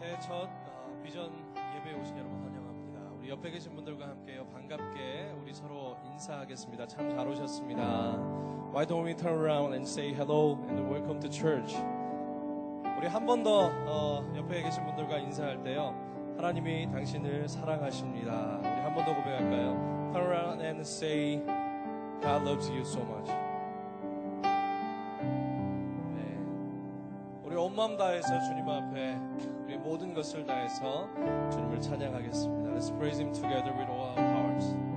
새해 첫 어, 비전 예배에 오신 여러분 환영합니다. 우리 옆에 계신 분들과 함께요 반갑게 우리 서로 인사하겠습니다. 참 잘 오셨습니다. Why don't we turn around and say hello and welcome to church? 우리 한 번더 어, 옆에 계신 분들과 인사할 때요 하나님이 당신을 사랑하십니다. 우리 한 번 더 고백할까요? Turn around and say God loves you so much. 네. 우리 온 마음 다해서 주님 앞에 모든 것을 다해서 주님을 찬양하겠습니다. Let's praise Him together with all our hearts.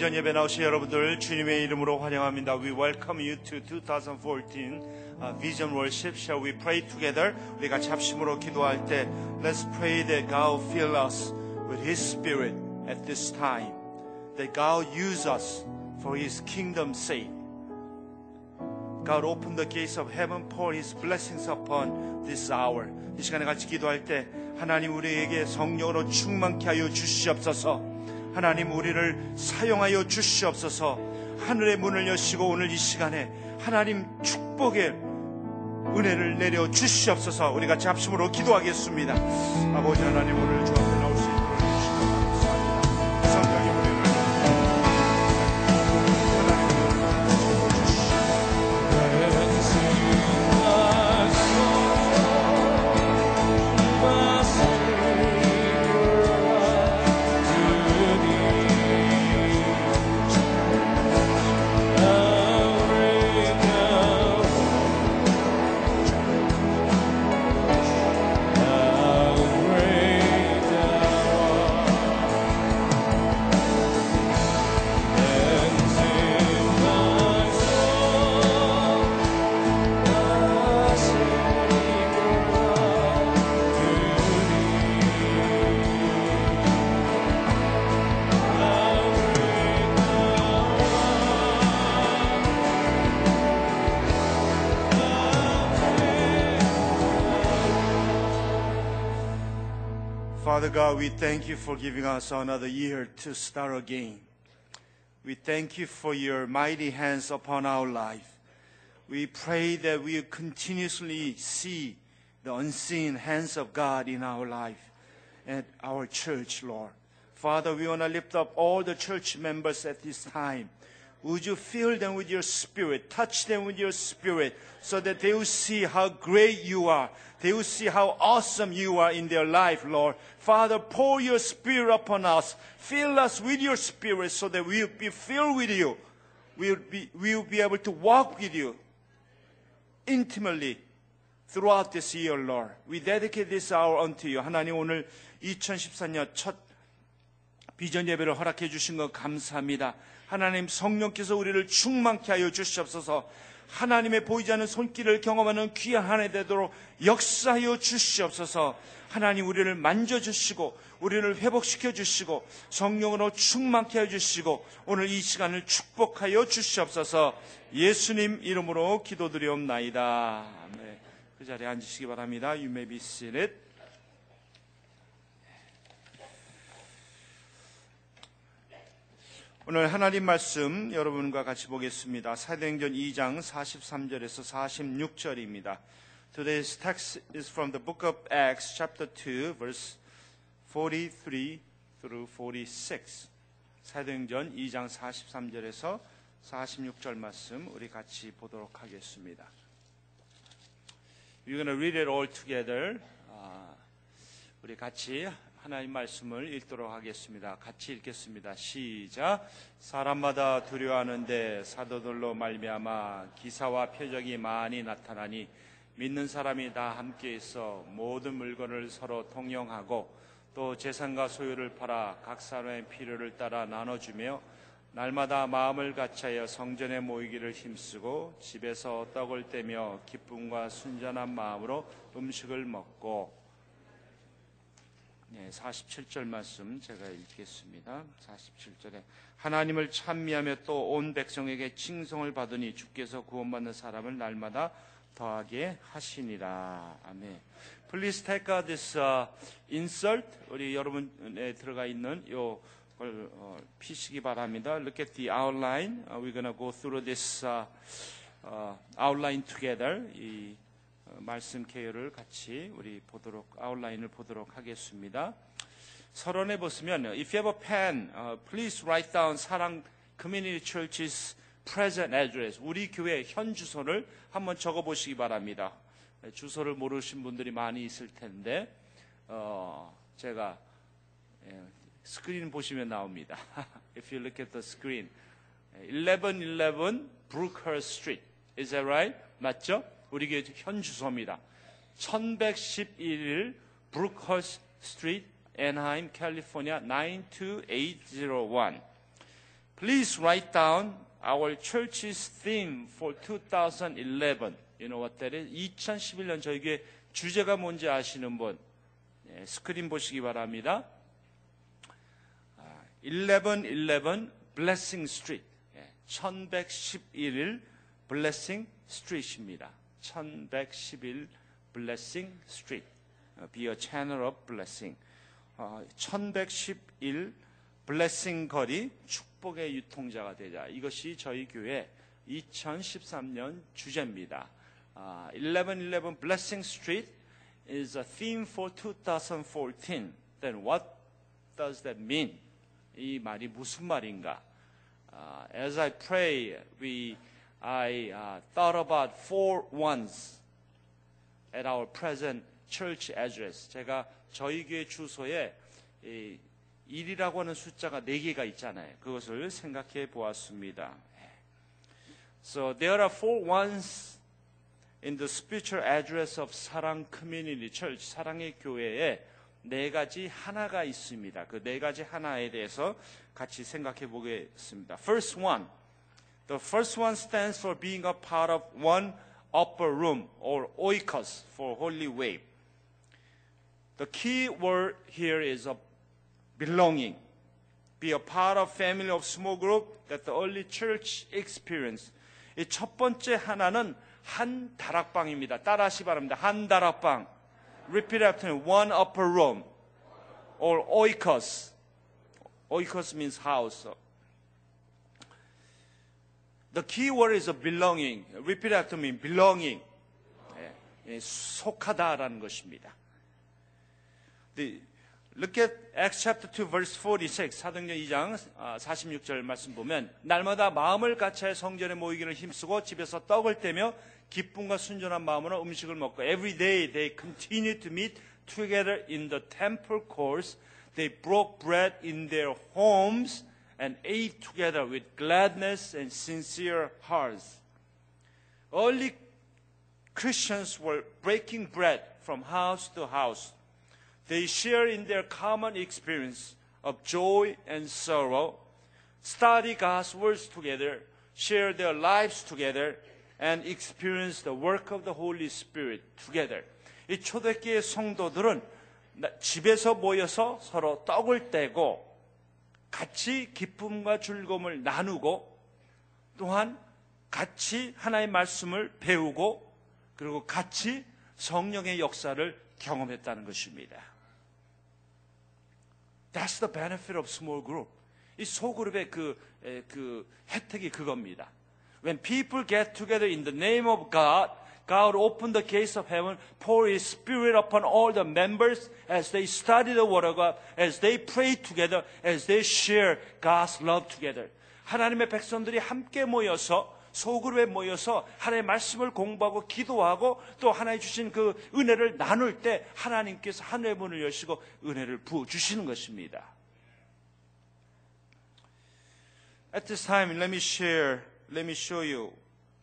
비전 예배 나오신 여러분들 주님의 이름으로 환영합니다. We welcome you to 2014 uh, Vision Worship. Shall we pray together? 우리 같이 합심으로 기도할 때 Let's pray that God fill us with His Spirit at this time. That God use us for His kingdom's sake. God open the gates of heaven, pour His blessings upon this hour. 이 시간에 같이 기도할 때 하나님 우리에게 성령으로 충만케 하여 주시옵소서. 하나님 우리를 사용하여 주시옵소서. 하늘의 문을 여시고 오늘 이 시간에 하나님 축복의 은혜를 내려 주시옵소서. 우리 같이 합심으로 기도하겠습니다. 아버지 하나님 오늘 주 앞에 나 Father God, we thank you for giving us another year to start again. We thank you for your mighty hands upon our life. We pray that we continuously see the unseen hands of God in our life and our church, Lord. Father, we want to lift up all the church members at this time. Would you fill them with your spirit, touch them with your spirit, so that they will see how great you are. They will see how awesome you are in their life, Lord. Father, pour your spirit upon us. Fill us with your spirit so that we'll be filled with you. We'll be, we'll be able to walk with you intimately throughout this year, Lord. We dedicate this hour unto you. 하나님 오늘 2014년 첫 비전 예배를 허락해 주신 것 감사합니다. 하나님 성령께서 우리를 충만케 하여 주시옵소서. 하나님의 보이지 않는 손길을 경험하는 귀한 한 해 되도록 역사하여 주시옵소서. 하나님 우리를 만져 주시고 우리를 회복시켜 주시고 성령으로 충만케 해 주시고 오늘 이 시간을 축복하여 주시옵소서. 예수님 이름으로 기도드리옵나이다. 네, 그 자리에 앉으시기 바랍니다. Seated. 오늘 하나님 말씀 여러분과 같이 보겠습니다. 사도행전 2장 43절에서 46절입니다. Today's text is from the book of Acts chapter 2 verse 43 through 46. 사도행전 2장 43절에서 46절 말씀 우리 같이 보도록 하겠습니다. We're going to read it all together. 아, 우리 같이 하나님 말씀을 읽도록 하겠습니다. 같이 읽겠습니다. 시작. 사람마다 두려워하는데 사도들로 말미암아 기사와 표적이 많이 나타나니 믿는 사람이 다 함께 있어 모든 물건을 서로 통용하고 또 재산과 소유를 팔아 각 사람의 필요를 따라 나눠주며 날마다 마음을 같이하여 성전에 모이기를 힘쓰고 집에서 떡을 떼며 기쁨과 순전한 마음으로 음식을 먹고 네, 47절 말씀 제가 읽겠습니다. 47절에 하나님을 찬미하며 또 온 백성에게 칭송을 받으니 주께서 구원받는 사람을 날마다 더하게 하시니라. 아멘. Please take out this uh, insert. 우리 여러분에 들어가 있는 요 걸 어, 피시기 바랍니다. Look at the outline. Uh, we're gonna go through this uh, uh, outline together. 이 어, 말씀 계열을 같이 우리 보도록 아웃라인을 보도록 하겠습니다. 서론에 보시면 if you have a pen, uh, please write down 사랑 Community Church's present address. 우리 교회 현 주소를 한번 적어 보시기 바랍니다. 네, 주소를 모르신 분들이 많이 있을 텐데 어, 제가 예, 스크린 보시면 나옵니다. if you look at the screen, 1111 Brookhurst Street. Is that right? 맞죠? 우리 교회 현 주소입니다. 1111 브루크허스 스트리트, 애나하임, 캘리포니아 92801. please write down our church's theme for 2011. You know what that is? 2011년 저희 교회 주제가 뭔지 아시는 분 예, 스크린 보시기 바랍니다. 아, 1111 Blessing Street. 예, 1111 Blessing Street입니다. 1111 Blessing Street. 어, Be a channel of blessing. 어, 1111 블레싱 거리 축복의 유통자가 되자. 이것이 저희 교회 2013년 주제입니다. 아, 1111 Blessing Street is a theme for 2014. Then what does that mean? 이 말이 무슨 말인가? 아, as I pray, we I uh, thought about four ones at our present church address. 제가 저희 교회 주소에 이 1이라고 하는 숫자가 4개가 있잖아요. 그것을 생각해 보았습니다. So there are four ones in the spiritual address of 사랑 community church, 사랑의 교회에 네 가지 하나가 있습니다. 그 네 가지 하나에 대해서 같이 생각해 보겠습니다. First one. The first one stands for being a part of one upper room or oikos for holy wave. The key word here is a belonging. Be a part of family of small group that the early church experienced. 이 첫 번째 하나는 한 다락방입니다. 따라하시 바랍니다. 한 다락방. Repeat after me. One upper room. Or oikos. Oikos means house. The key word is belonging. Repeat after me. Belonging. 예, 예, 속하다라는 것입니다. The, look at Acts chapter 2 verse 46 사도행전 2장 46절 말씀 보면 날마다 마음을 같이 성전에 모이기를 힘쓰고 집에서 떡을 떼며 기쁨과 순전한 마음으로 음식을 먹고 every day they continued to meet together in the temple courts they broke bread in their homes and ate together with gladness and sincere hearts early Christians were breaking bread from house to house They share in their common experience of joy and sorrow, study God's words together, share their lives together, and experience the work of the Holy Spirit together. 이 초대교회 성도들은 나- 집에서 모여서 서로 떡을 떼고 같이 기쁨과 즐거움을 나누고 또한 같이 하나의 말씀을 배우고 그리고 같이 성령의 역사를 경험했다는 것입니다. That's the benefit of small group. 이 소그룹의 그, 에, 그 혜택이 그겁니다. When people get together in the name of God, God opened the gates of heaven, pour His Spirit upon all the members as they study the Word of God, as they pray together, as they share God's love together. 하나님의 백성들이 함께 모여서 소그룹에 모여서 하나님의 말씀을 공부하고 기도하고 또 하나님 주신 그 은혜를 나눌 때 하나님께서 하늘의 문을 여시고 은혜를 부어 주시는 것입니다. At this time, let me share, let me show you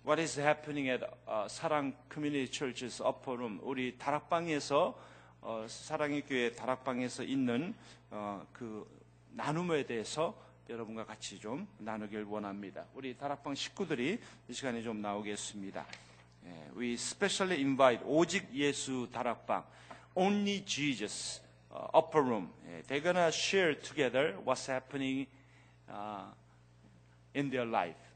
what is happening at uh, 사랑 Community Church's upper room. 우리 다락방에서 어, 사랑의 교회 다락방에서 있는 어, 그 나눔에 대해서 여러분과 같이 좀 나누길 원합니다. 우리 다락방 식구들이 이 시간에 좀 나오겠습니다. 예, we specially invite 오직 예수 다락방, only Jesus uh, upper room. 예, they're gonna share together what's happening uh, in their life.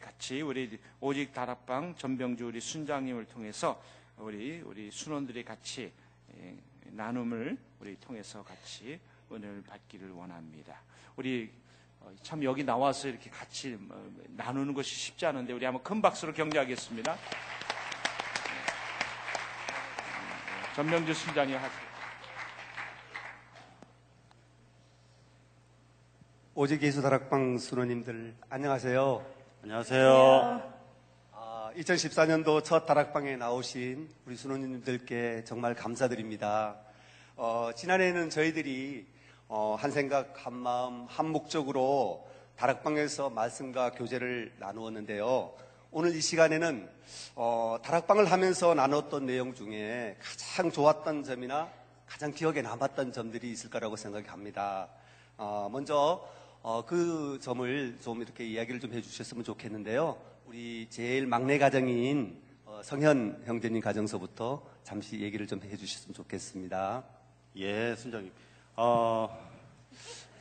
같이 우리 오직 다락방 전병주 우리 순장님을 통해서 우리 우리 순원들이 같이 예, 나눔을 우리 통해서 같이 은혜를 받기를 원합니다. 우리 어, 참 여기 나와서 이렇게 같이 어, 나누는 것이 쉽지 않은데 우리 한번 큰 박수로 격려하겠습니다. 전명주 순장님 하세요. 오직 예수 다락방 순원님들 안녕하세요. 안녕하세요. 아, 2014년도 첫 다락방에 나오신 우리 순원님들께 정말 감사드립니다. 어, 지난해에는 저희들이 어, 한 생각, 한 마음, 한 목적으로 다락방에서 말씀과 교제를 나누었는데요. 오늘 이 시간에는 어, 다락방을 하면서 나눴던 내용 중에 가장 좋았던 점이나 가장 기억에 남았던 점들이 있을 거라고 생각합니다. 어, 먼저 어, 그 점을 좀 이렇게 이야기를 좀 해주셨으면 좋겠는데요. 우리 제일 막내 가정인 어, 성현 형제님 가정서부터 잠시 얘기를 좀 해주셨으면 좋겠습니다. 예, 순장님. 어,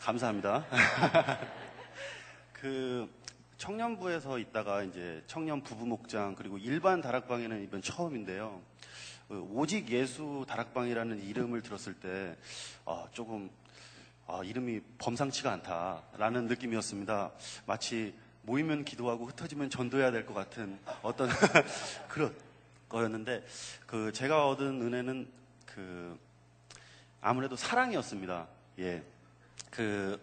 감사합니다. 그 청년부에서 있다가 이제 청년 부부 목장 그리고 일반 다락방에는 이번 처음인데요. 그 오직 예수 다락방이라는 이름을 들었을 때 어, 조금 아, 이름이 범상치가 않다라는 느낌이었습니다. 마치 모이면 기도하고 흩어지면 전도해야 될 것 같은 어떤 그런 거였는데 그 제가 얻은 은혜는 그 아무래도 사랑이었습니다. 예. 그,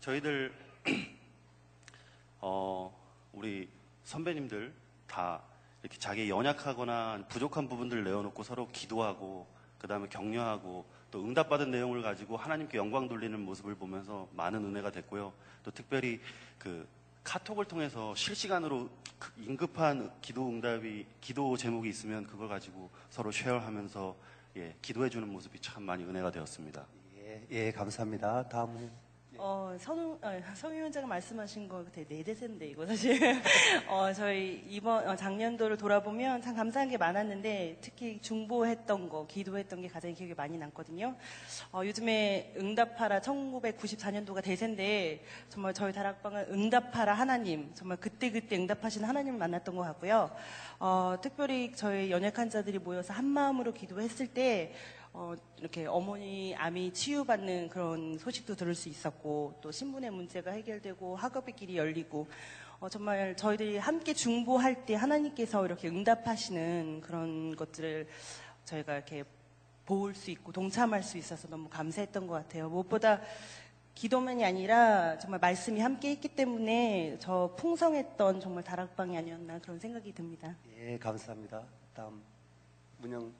저희들, 어, 우리 선배님들 다 이렇게 자기 연약하거나 부족한 부분들을 내어놓고 서로 기도하고, 그 다음에 격려하고, 또 응답받은 내용을 가지고 하나님께 영광 돌리는 모습을 보면서 많은 은혜가 됐고요. 또 특별히 그 카톡을 통해서 실시간으로 그 긴급한 기도 응답이, 기도 제목이 있으면 그걸 가지고 서로 쉐어하면서 예, 기도해 주는 모습이 참 많이 은혜가 되었습니다. 예, 예, 감사합니다. 다음은 어, 성, 어, 성 위원장가 말씀하신 거 되게 내대세인데, 이거 사실. 어, 저희 이번, 어, 작년도를 돌아보면 참 감사한 게 많았는데, 특히 중보했던 거, 기도했던 게 가장 기억에 많이 남거든요. 어, 요즘에 응답하라 1994년도가 대세인데, 정말 저희 다락방은 응답하라 하나님, 정말 그때그때 응답하시는 하나님을 만났던 것 같고요. 어, 특별히 저희 연약한 자들이 모여서 한 마음으로 기도했을 때, 어, 이렇게 어머니 암이 치유받는 그런 소식도 들을 수 있었고 또 신분의 문제가 해결되고 학업의 길이 열리고 어, 정말 저희들이 함께 중보할 때 하나님께서 이렇게 응답하시는 그런 것들을 저희가 이렇게 볼 수 있고 동참할 수 있어서 너무 감사했던 것 같아요. 무엇보다 기도만이 아니라 정말 말씀이 함께 있기 때문에 저 풍성했던 정말 다락방이 아니었나 그런 생각이 듭니다. 예, 감사합니다. 다음 문영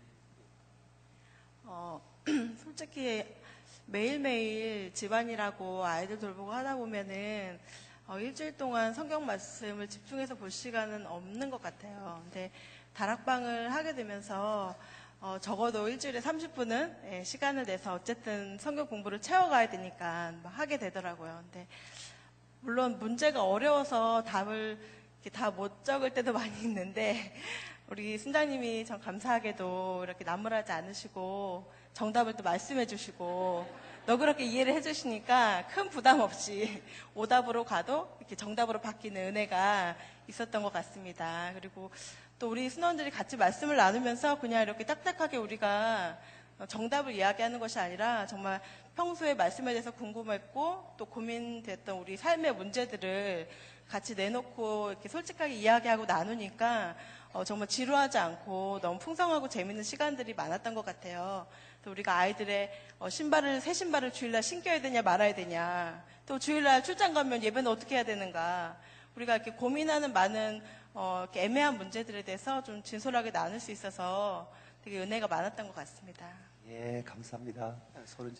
어, 솔직히 매일매일 집안일하고 아이들 돌보고 하다 보면은 어, 일주일 동안 성경 말씀을 집중해서 볼 시간은 없는 것 같아요. 근데 다락방을 하게 되면서 어, 적어도 일주일에 30분은 예, 시간을 내서 어쨌든 성경 공부를 채워가야 되니까 막 하게 되더라고요. 근데 물론 문제가 어려워서 답을 다 못 적을 때도 많이 있는데 우리 순장님이 참 감사하게도 이렇게 나무라지 않으시고 정답을 또 말씀해 주시고 너그럽게 이해를 해 주시니까 큰 부담 없이 오답으로 가도 이렇게 정답으로 바뀌는 은혜가 있었던 것 같습니다. 그리고 또 우리 순원들이 같이 말씀을 나누면서 그냥 이렇게 딱딱하게 우리가 정답을 이야기하는 것이 아니라 정말 평소에 말씀에 대해서 궁금했고 또 고민됐던 우리 삶의 문제들을 같이 내놓고 이렇게 솔직하게 이야기하고 나누니까 어, 정말 지루하지 않고 너무 풍성하고 재밌는 시간들이 많았던 것 같아요. 또 우리가 아이들의 어, 신발을 새 신발을 주일날 신겨야 되냐 말아야 되냐 또 주일날 출장 가면 예배는 어떻게 해야 되는가 우리가 이렇게 고민하는 많은 어, 이렇게 애매한 문제들에 대해서 좀 진솔하게 나눌 수 있어서 되게 은혜가 많았던 것 같습니다. 예, 감사합니다. 서른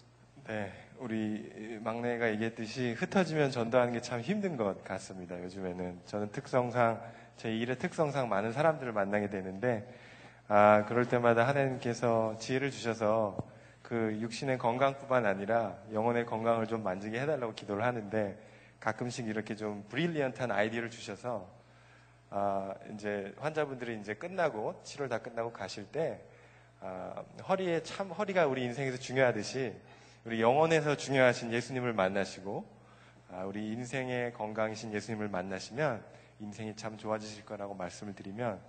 네, 우리 막내가 얘기했듯이 흩어지면 전도하는 게 참 힘든 것 같습니다. 요즘에는 저는 특성상 제 일의 특성상 많은 사람들을 만나게 되는데 아 그럴 때마다 하나님께서 지혜를 주셔서 그 육신의 건강뿐만 아니라 영혼의 건강을 좀 만지게 해달라고 기도를 하는데 가끔씩 이렇게 좀 브릴리언트한 아이디어를 주셔서 아 이제 환자분들이 이제 끝나고 치료를 다 끝나고 가실 때 아, 허리에 참 허리가 우리 인생에서 중요하듯이 우리 영혼에서 중요하신 예수님을 만나시고 아, 우리 인생의 건강이신 예수님을 만나시면 인생이 참 좋아지실 거라고 말씀을 드리면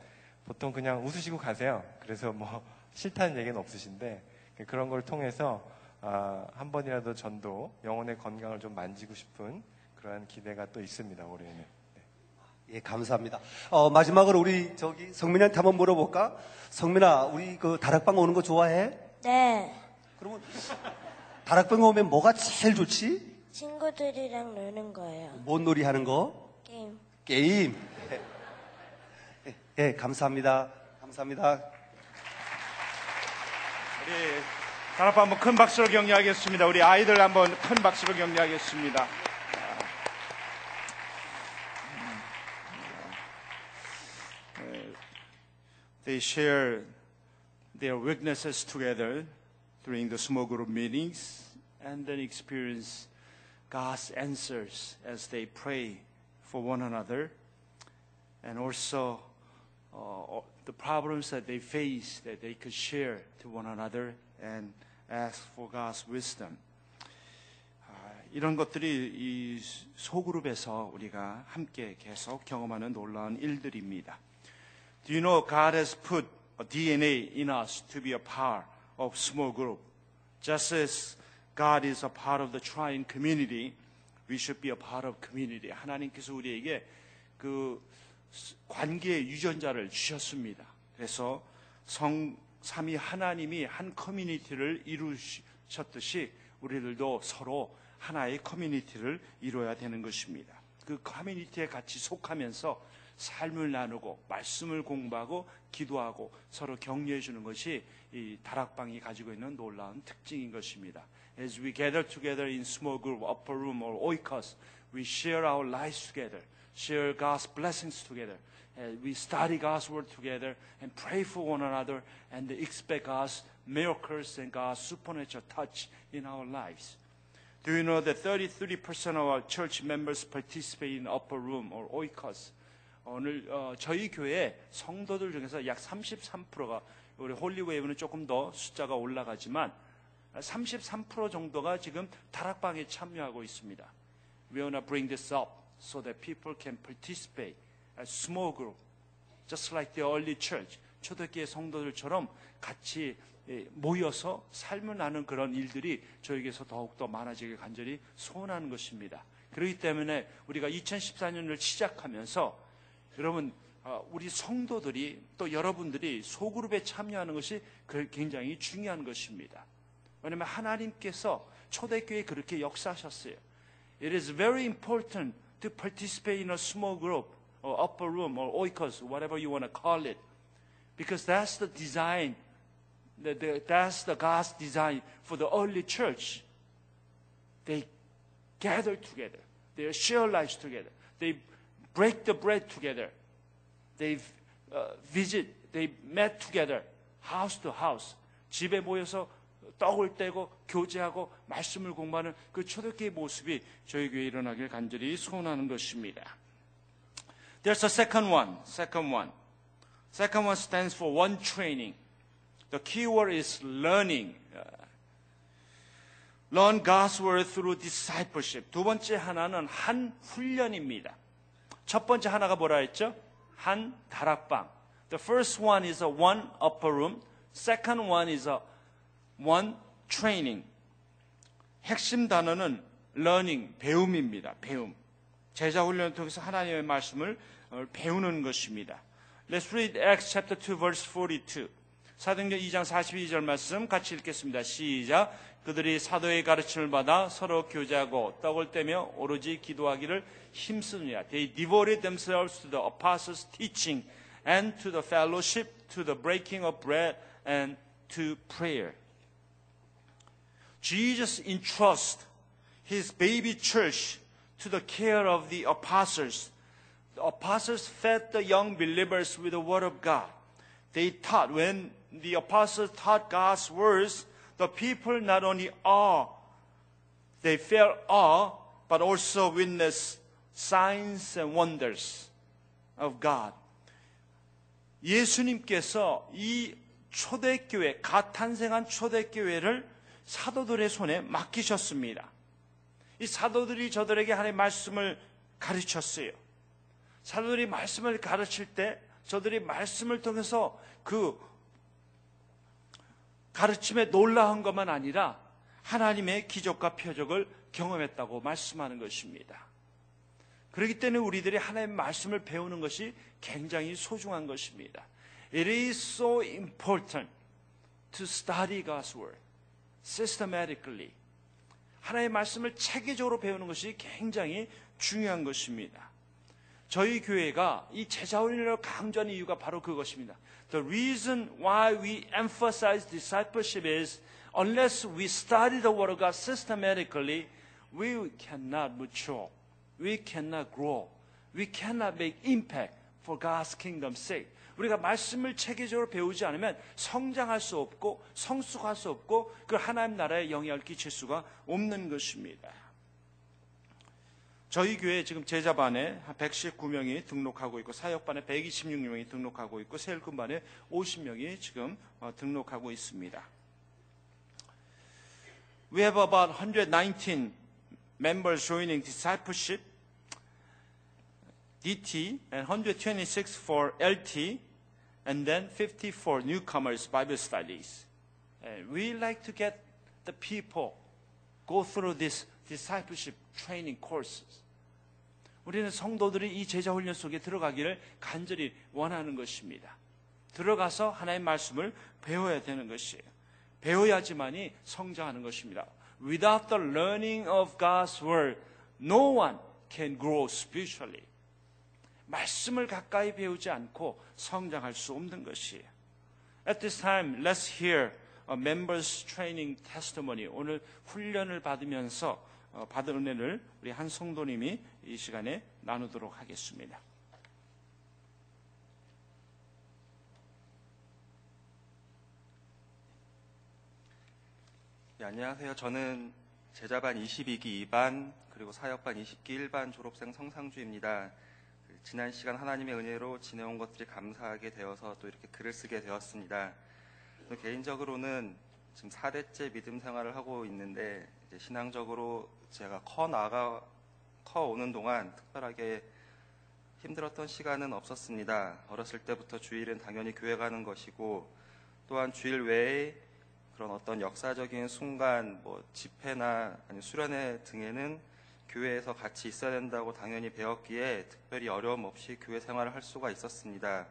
보통 그냥 웃으시고 가세요. 그래서 뭐 싫다는 얘기는 없으신데 그런 걸 통해서 아, 한 번이라도 전도 영혼의 건강을 좀 만지고 싶은 그러한 기대가 또 있습니다 올해는. 예, 감사합니다. 어, 마지막으로 우리 저기 성민이한테 한번 물어볼까? 성민아, 우리 그 다락방 오는 거 좋아해? 네. 그러면 다락방 오면 뭐가 제일 좋지? 친구들이랑 노는 거예요. 뭔 놀이 하는 거? 게임. 게임. 예, 예, 감사합니다. 감사합니다. 우리 다락방 한번 큰 박수로 격려하겠습니다. 우리 아이들 한번 큰 박수로 격려하겠습니다. They share their weaknesses together during the small group meetings and then experience God's answers as they pray for one another, and also uh, the problems that they face that they could share to one another and ask for God's wisdom. 아, 이런 것들이 이 소그룹에서 우리가 함께 계속 경험하는 놀라운 일들입니다. Do you know God has put a DNA in us to be a part Of small group? Just as God is a part of the triune community, we should be a part of community. 하나님께서 우리에게 그 관계의 유전자를 주셨습니다. 그래서 성 삼위 하나님이 한 커뮤니티를 이루셨듯이 우리들도 서로 하나의 커뮤니티를 이루어야 되는 것입니다. 그 커뮤니티에 같이 속하면서 삶을 나누고 말씀을 공부하고 기도하고 서로 격려해 주는 것이 이 다락방이 가지고 있는 놀라운 특징인 것입니다. As we gather together in small group, upper room or oikos, we share our lives together, share God's blessings together. And we study God's word together and pray for one another and expect God's miracles and God's supernatural touch in our lives. Do you know that 33% of our church members participate in upper room or oikos? 오늘 어, 저희 교회 성도들 중에서 약 33%가 우리 홀리웨이브는 조금 더 숫자가 올라가지만 33% 정도가 지금 다락방에 참여하고 있습니다. We want to bring this up so that people can participate as small group, just like the early church. 초대교회 성도들처럼 같이 예, 모여서 삶을 나는 그런 일들이 저에게서 더욱더 많아지길 간절히 소원하는 것입니다. 그렇기 때문에 우리가 2014년을 시작하면서 여러분 어, 우리 성도들이 또 여러분들이 소그룹에 참여하는 것이 그 굉장히 중요한 것입니다. 왜냐하면 하나님께서 초대교회에 그렇게 역사하셨어요. It is very important to participate in a small group or upper room or oikos, whatever you want to call it. Because that's the design, that's the God's design for the early church. They gather together. They share lives together. They break the bread together. They uh, visit, they met together, house to house. 집에 모여서 떡을 떼고 교제하고 말씀을 공부하는 그 초대교회 모습이 저희 교회에 일어나길 간절히 소원하는 것입니다. There's a second one. Second one. Second one stands for one training. The key word is learning. Learn God's word through discipleship. 두 번째 하나는 한 훈련입니다. 첫 번째 하나가 뭐라 했죠? 한 다락방. The first one is a one upper room. Second one is a one training. 핵심 단어는 learning, 배움입니다. 배움. 제자 훈련을 통해서 하나님의 말씀을 배우는 것입니다. Let's read Acts chapter 2 verse 42. 사도행전 2장 42절 말씀 같이 읽겠습니다. 시작. 그들이 사도의 가르침을 받아 서로 교제하고 떡을 떼며 오로지 기도하기를 힘쓰느냐. They devoted themselves to the apostles' teaching and to the fellowship, to the breaking of bread and to prayer. Jesus entrusts his baby church to the care of the apostles. The apostles fed the young believers with the word of God. They taught, when the apostles taught God's words, the people not only awe, they felt awe, but also witnessed signs and wonders of God. 예수님께서 이 초대교회, 갓 탄생한 초대교회를 사도들의 손에 맡기셨습니다. 이 사도들이 저들에게 하나님의 말씀을 가르쳤어요. 사도들이 말씀을 가르칠 때 저들이 말씀을 통해서 그 가르침에 놀라운 것만 아니라 하나님의 기적과 표적을 경험했다고 말씀하는 것입니다. 그렇기 때문에 우리들이 하나님의 말씀을 배우는 것이 굉장히 소중한 것입니다. It is so important to study God's word systematically. 하나님의 말씀을 체계적으로 배우는 것이 굉장히 중요한 것입니다. 저희 교회가 이 제자훈련을 강조하는 이유가 바로 그것입니다. The reason why we emphasize discipleship is unless we study the Word of God systematically, we cannot mature. We cannot grow. We cannot make impact for God's kingdom's sake. 우리가 말씀을 체계적으로 배우지 않으면 성장할 수 없고 성숙할 수 없고 그 하나님 나라에 영향을 끼칠 수가 없는 것입니다. 저희 교회 지금 제자반에 한 119명이 등록하고 있고 사역반에 126명이 등록하고 있고 세일금반에 50명이 지금 어, 등록하고 있습니다. We have about 119 members joining discipleship, DT, and 126 for LT, and then 50 for newcomers Bible studies. And we like to get the people go through this discipleship training courses. 우리는 성도들이 이 제자 훈련 속에 들어가기를 간절히 원하는 것입니다. 들어가서 하나의 말씀을 배워야 되는 것이에요. 배워야지만이 성장하는 것입니다. Without the learning of God's word, no one can grow spiritually. 말씀을 가까이 배우지 않고 성장할 수 없는 것이에요. At this time, let's hear a members training testimony. 오늘 훈련을 받으면서 어, 받은 은혜를 우리 한 성도님이 이 시간에 나누도록 하겠습니다. 네, 안녕하세요. 저는 제자반 22기 2반 그리고 사역반 20기 1반 졸업생 성상주입니다. 그 지난 시간 하나님의 은혜로 지내온 것들이 감사하게 되어서 또 이렇게 글을 쓰게 되었습니다. 또 개인적으로는 지금 4대째 믿음 생활을 하고 있는데 신앙적으로 제가 커 나가 커 오는 동안 특별하게 힘들었던 시간은 없었습니다. 어렸을 때부터 주일은 당연히 교회 가는 것이고 또한 주일 외에 그런 어떤 역사적인 순간, 뭐 집회나 아니 수련회 등에는 교회에서 같이 있어야 된다고 당연히 배웠기에 특별히 어려움 없이 교회 생활을 할 수가 있었습니다.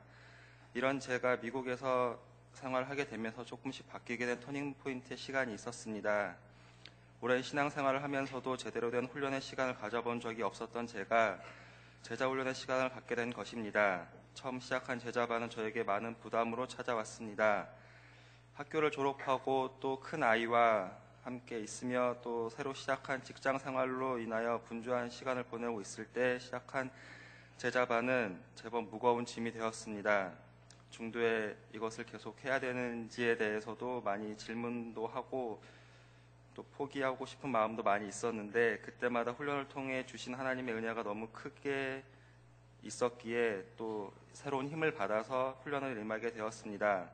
이런 제가 미국에서 생활하게 되면서 조금씩 바뀌게 된 turning point의 시간이 있었습니다. 오랜 신앙생활을 하면서도 제대로 된 훈련의 시간을 가져본 적이 없었던 제가 제자 훈련의 시간을 갖게 된 것입니다. 처음 시작한 제자반은 저에게 많은 부담으로 찾아왔습니다. 학교를 졸업하고 또 큰 아이와 함께 있으며 또 새로 시작한 직장 생활로 인하여 분주한 시간을 보내고 있을 때 시작한 제자반은 제법 무거운 짐이 되었습니다. 중도에 이것을 계속 해야 되는지에 대해서도 많이 질문도 하고 또 포기하고 싶은 마음도 많이 있었는데 그때마다 훈련을 통해 주신 하나님의 은혜가 너무 크게 있었기에 또 새로운 힘을 받아서 훈련을 임하게 되었습니다.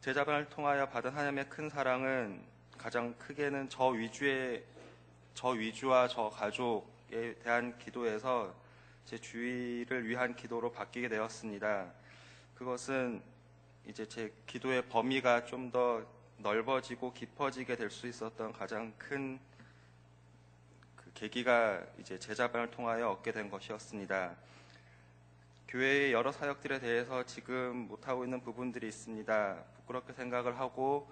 제 자반을 통하여 받은 하나님의 큰 사랑은 가장 크게는 저 위주의 저 위주와 저 가족에 대한 기도에서 제 주의를 위한 기도로 바뀌게 되었습니다. 그것은 이제 제 기도의 범위가 좀 더 넓어지고 깊어지게 될 수 있었던 가장 큰 그 계기가 이제 제자반을 통하여 얻게 된 것이었습니다. 교회의 여러 사역들에 대해서 지금 못하고 있는 부분들이 있습니다. 부끄럽게 생각을 하고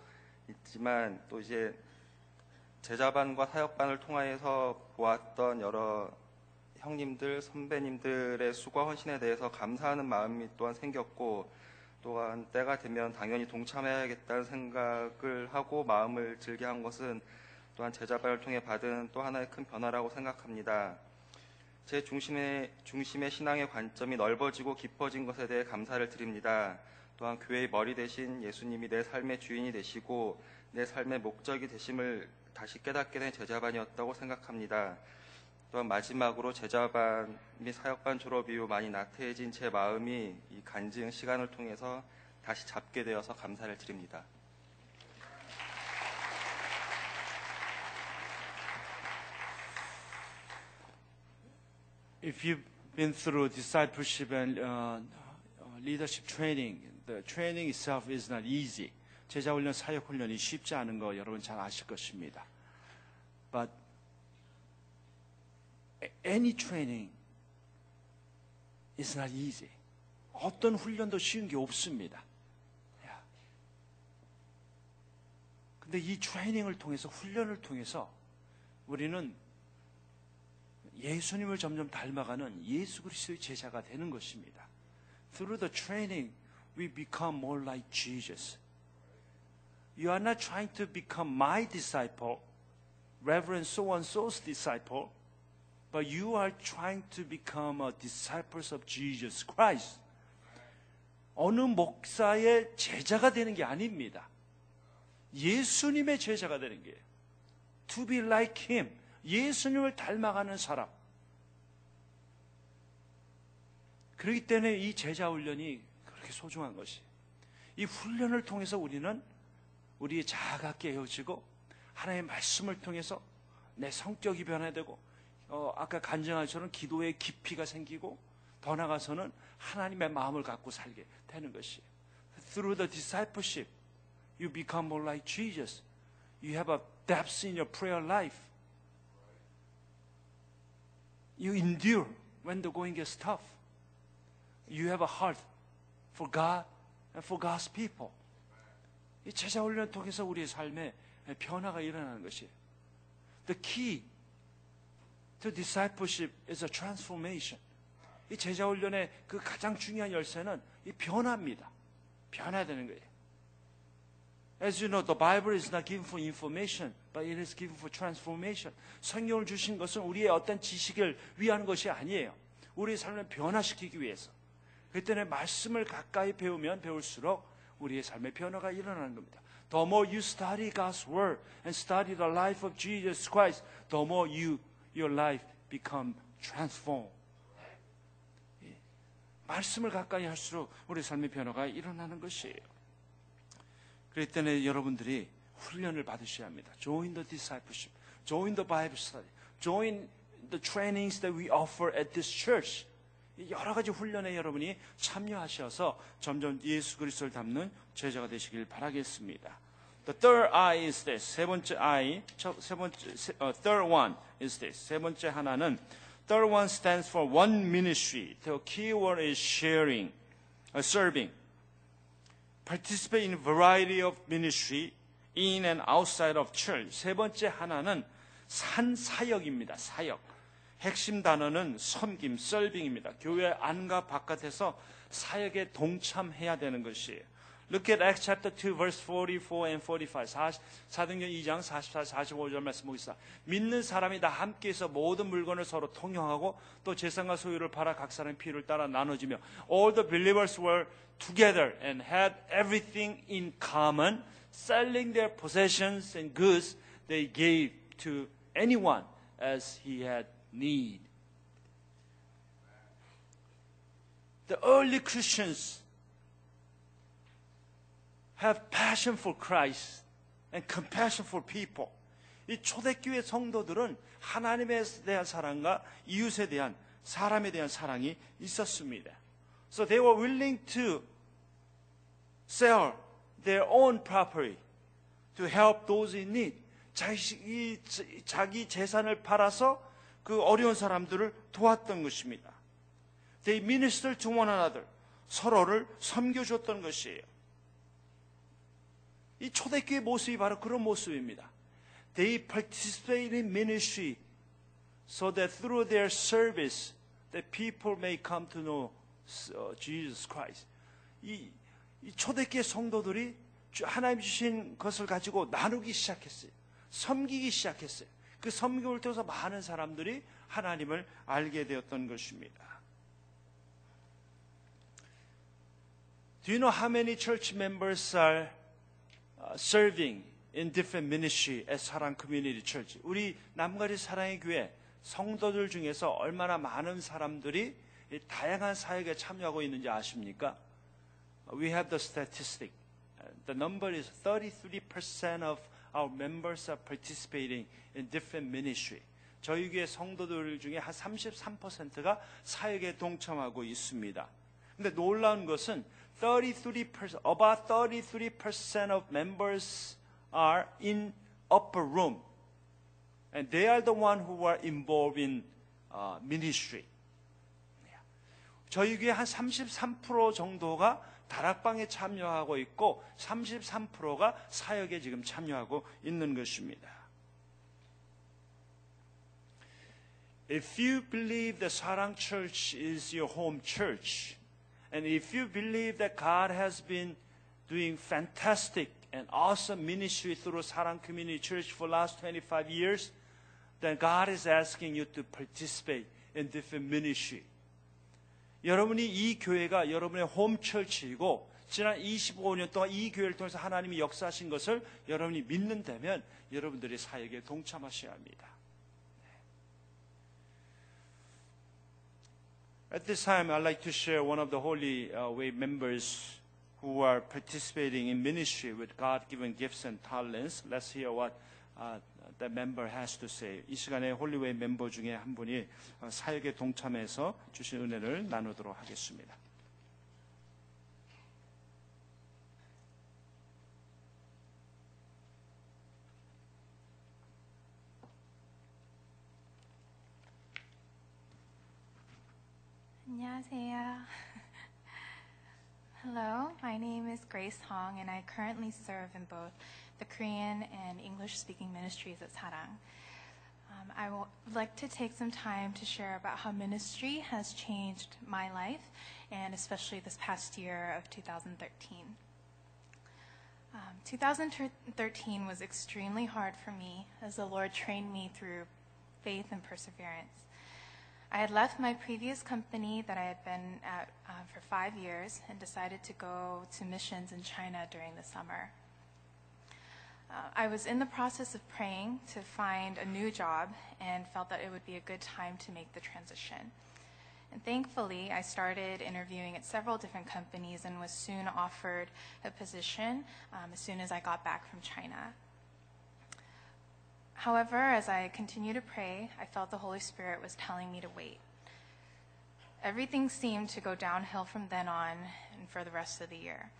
있지만 또 이제 제자반과 사역반을 통하여서 보았던 여러 형님들, 선배님들의 수고와 헌신에 대해서 감사하는 마음이 또한 생겼고 또한 때가 되면 당연히 동참해야겠다는 생각을 하고 마음을 들게 한 것은 또한 제자반을 통해 받은 또 하나의 큰 변화라고 생각합니다. 제 중심의, 중심의 신앙의 관점이 넓어지고 깊어진 것에 대해 감사를 드립니다. 또한 교회의 머리 대신 예수님이 내 삶의 주인이 되시고 내 삶의 목적이 되심을 다시 깨닫게 된 제자반이었다고 생각합니다. 또한 마지막으로 제자반 및 사역반 졸업 이후 많이 나태해진 제 마음이 이 간증 시간을 통해서 다시 잡게 되어서 감사를 드립니다. If you've been through discipleship and uh, leadership training, the training itself is not easy. 제자 훈련, 사역 훈련이 쉽지 않은 거 여러분 잘 아실 것입니다. But any training is not easy. 어떤 훈련도 쉬운 게 없습니다. 근데 이 트레이닝을 통해서 훈련을 통해서 우리는 예수님을 점점 닮아가는 예수 그리스도의 제자가 되는 것입니다. Through the training, we become more like Jesus. You are not trying to become my disciple, Reverend so and so's disciple, but you are trying to become a disciples of Jesus Christ. 어느 목사의 제자가 되는 게 아닙니다. 예수님의 제자가 되는 게예요. To be like him. 예수님을 닮아가는 사람. 그렇기 때문에 이 제자 훈련이 그렇게 소중한 것이. 이 훈련을 통해서 우리는 우리의 자아가 깨어지고 하나님의 말씀을 통해서 내 성격이 변화되고 어, 아까 간증한 처럼 기도의 깊이가 생기고 더 나아가서는 하나님의 마음을 갖고 살게 되는 것이. Through the discipleship, you become more like Jesus. You have a depth in your prayer life. You endure when the going gets tough. You have a heart for God and for God's people. 이 제자 훈련 통해서 우리의 삶에 변화가 일어나는 것이에요. The key to discipleship is a transformation. 이 제자 훈련의 그 가장 중요한 열쇠는 이 변화입니다. 변화되는 거예요. As you know, the Bible is not given for information, but it is given for transformation. 성경을 주신 것은 우리의 어떤 지식을 위한 것이 아니에요. 우리의 삶을 변화시키기 위해서. 그 때문에 말씀을 가까이 배우면 배울수록 우리의 삶의 변화가 일어나는 겁니다. The more you study God's Word and study the life of Jesus Christ, the more you, your life become transformed. 예. 말씀을 가까이 할수록 우리 삶의 변화가 일어나는 것이에요. 때문에 여러분들이 훈련을 받으셔야 합니다. Join the discipleship, join the Bible study, join the trainings that we offer at this church. 이 여러 가지 훈련에 여러분이 참여하셔서 점점 예수 그리스도를 닮는 제자가 되시길 바라겠습니다. The third I is this. 세 번째 첫- 세 번째, 세- 어, third one is this. 세 번째 하나는 third one stands for one ministry. The key word is sharing, uh, serving. Participate in variety of ministry in and outside of church. 세 번째 하나는 산 사역입니다. 사역. 핵심 단어는 섬김, 썰빙입니다. 교회 안과 바깥에서 사역에 동참해야 되는 것이에요. Look at Acts chapter 2 verse 44 and 45. 40, 사도행전 2장 44, 45절 말씀 보겠습니다. 믿는 사람이 다 함께해서 모든 물건을 서로 통용하고 또 재산과 소유를 팔아 각 사람의 필요를 따라 나눠지며 all the believers were together and had everything in common, selling their possessions and goods they gave to anyone as he had need. The early Christians have passion for Christ and compassion for people. 이 초대교회 성도들은 하나님에 대한 사랑과 이웃에 대한 사람에 대한 사랑이 있었습니다. So they were willing to sell their own property to help those in need. 자기, 자기 재산을 팔아서 그 어려운 사람들을 도왔던 것입니다. They ministered to one another. 서로를 섬겨줬던 것이에요. 이 초대교회 모습이 바로 그런 모습입니다. They participate in ministry so that through their service that people may come to know uh, Jesus Christ. 이, 이 초대교회 성도들이 주- 하나님 주신 것을 가지고 나누기 시작했어요. 섬기기 시작했어요. 그 섬김을 통해서 많은 사람들이 하나님을 알게 되었던 것입니다. Do you know how many church members are uh, serving in different ministry at 사랑 Community Church? 우리 남가리 사랑의 교회 성도들 중에서 얼마나 많은 사람들이 이 다양한 사역에 참여하고 있는지 아십니까? We have the statistic. The number is 33% of our members are participating in different ministry. 저희 교회 성도들 중에 한 33%가 사역에 동참하고 있습니다. 근데 놀라운 것은 33%, about 33% of members are in upper room. And they are the one who are involved in uh, ministry. 저희 교회 한 33% 정도가 다락방에 참여하고 있고 33%가 사역에 지금 참여하고 있는 것입니다. If you believe the Sarang Church is your home church, and if you believe that God has been doing fantastic and awesome ministry through Sarang Community Church for the last 25 years, then God is asking you to participate in different ministry. 여러분이 이 교회가 여러분의 홈처치이고 지난 25년 동안 이 교회를 통해서 하나님이 역사하신 것을 여러분이 믿는다면 여러분들이 사역에 동참하셔야 합니다. At this time, I'd like to share one of the Holy uh, Way members who are participating in ministry with God-given gifts and talents. Let's hear what uh, the member has to say. 이 시간에 홀리웨이 멤버 중에 한 분이 어, 사역에 동참해서 주신 은혜를 나누도록 하겠습니다. 안녕하세요. Hello, my name is Grace Hong, and I currently serve in both the Korean and English speaking ministries at Sarang. Um, I would like to take some time to share about how ministry has changed my life, and especially this past year of 2013. Um, 2013 was extremely hard for me as the Lord trained me through faith and perseverance. I had left my previous company that I had been at uh, for five years and decided to go to missions in China during the summer. Uh, I was in the process of praying to find a new job and felt that it would be a good time to make the transition. And thankfully, I started interviewing at several different companies and was soon offered a position um, as soon as I got back from China. However, as I continued to pray, I felt the Holy Spirit was telling me to wait. Everything seemed to go downhill from then on and for the rest of the year.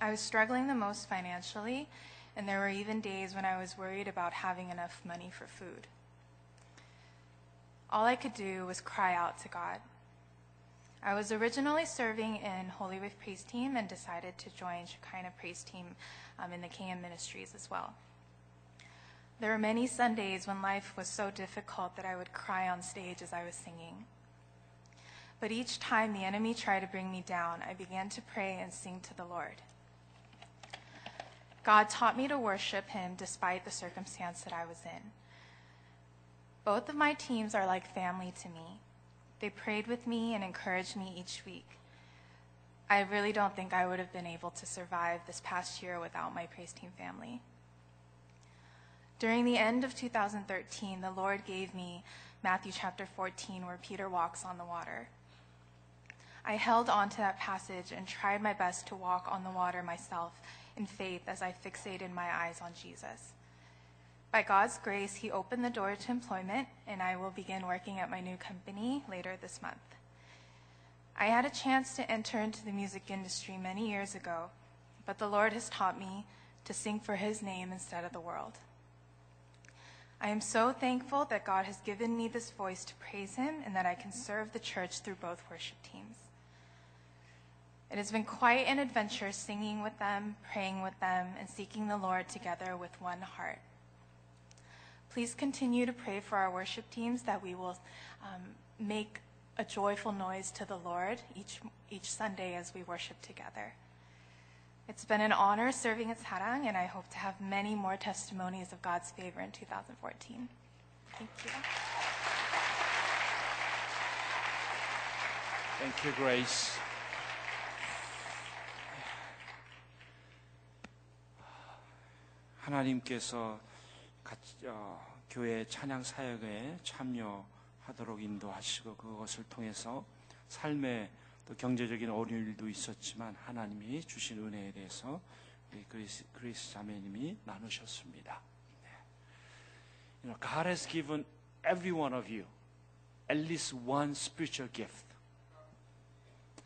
I was struggling the most financially, and there were even days when I was worried about having enough money for food. All I could do was cry out to God. I was originally serving in Holy Wave Praise Team and decided to join Shekinah Praise Team um, in the KM Ministries as well. There were many Sundays when life was so difficult that I would cry on stage as I was singing. But each time the enemy tried to bring me down, I began to pray and sing to the Lord. God taught me to worship Him despite the circumstance that I was in. Both of my teams are like family to me. They prayed with me and encouraged me each week. I really don't think I would have been able to survive this past year without my praise team family. During the end of 2013, the Lord gave me Matthew chapter 14, where Peter walks on the water. I held on to that passage and tried my best to walk on the water myself in faith as I fixated my eyes on Jesus. By God's grace, He opened the door to employment, and I will begin working at my new company later this month. I had a chance to enter into the music industry many years ago, but the Lord has taught me to sing for His name instead of the world. I am so thankful that God has given me this voice to praise Him and that I can serve the church through both worship teams. It has been quite an adventure singing with them, praying with them, and seeking the Lord together with one heart. Please continue to pray for our worship teams that we will um, make a joyful noise to the Lord each, each Sunday as we worship together. It's been an honor serving at Sarang, and I hope to have many more testimonies of God's favor in 2014. Thank you. Thank you, Grace. 하나님께서 같이, 어, 교회 찬양 사역에 참여하도록 인도하시고 그것을 통해서 삶의 또 경제적인 어려운 일도 있었지만 하나님이 주신 은혜에 대해서 우리 그리스, 그리스 자매님이 나누셨습니다. 네. You know, God has given every one of you at least one spiritual gift.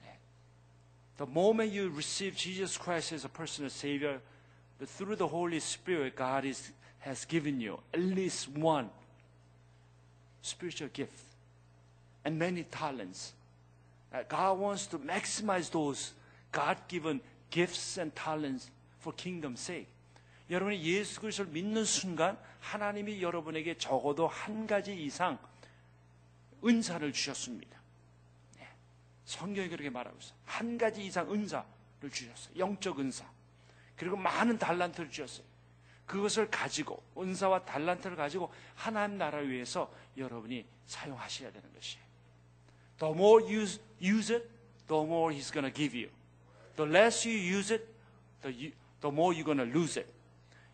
네. The moment you receive Jesus Christ as a personal Savior, the, through the Holy Spirit, God is, has given you at least one spiritual gift and many talents. Uh, God wants to maximize those God-given gifts and talents for kingdom's sake. 여러분이 예수 그리스도를 믿는 순간 하나님이 여러분에게 적어도 한 가지 이상 은사를 주셨습니다. 네. 성경이 그렇게 말하고 있어요. 한 가지 이상 은사를 주셨어요. 영적 은사. 그리고 많은 달란트를 주셨어요. 그것을 가지고 은사와 달란트를 가지고 하나님 나라를 위해서 여러분이 사용하셔야 되는 것이에요. The more you use it, the more He's going to give you. The less you use it, the, you, the more you're going to lose it.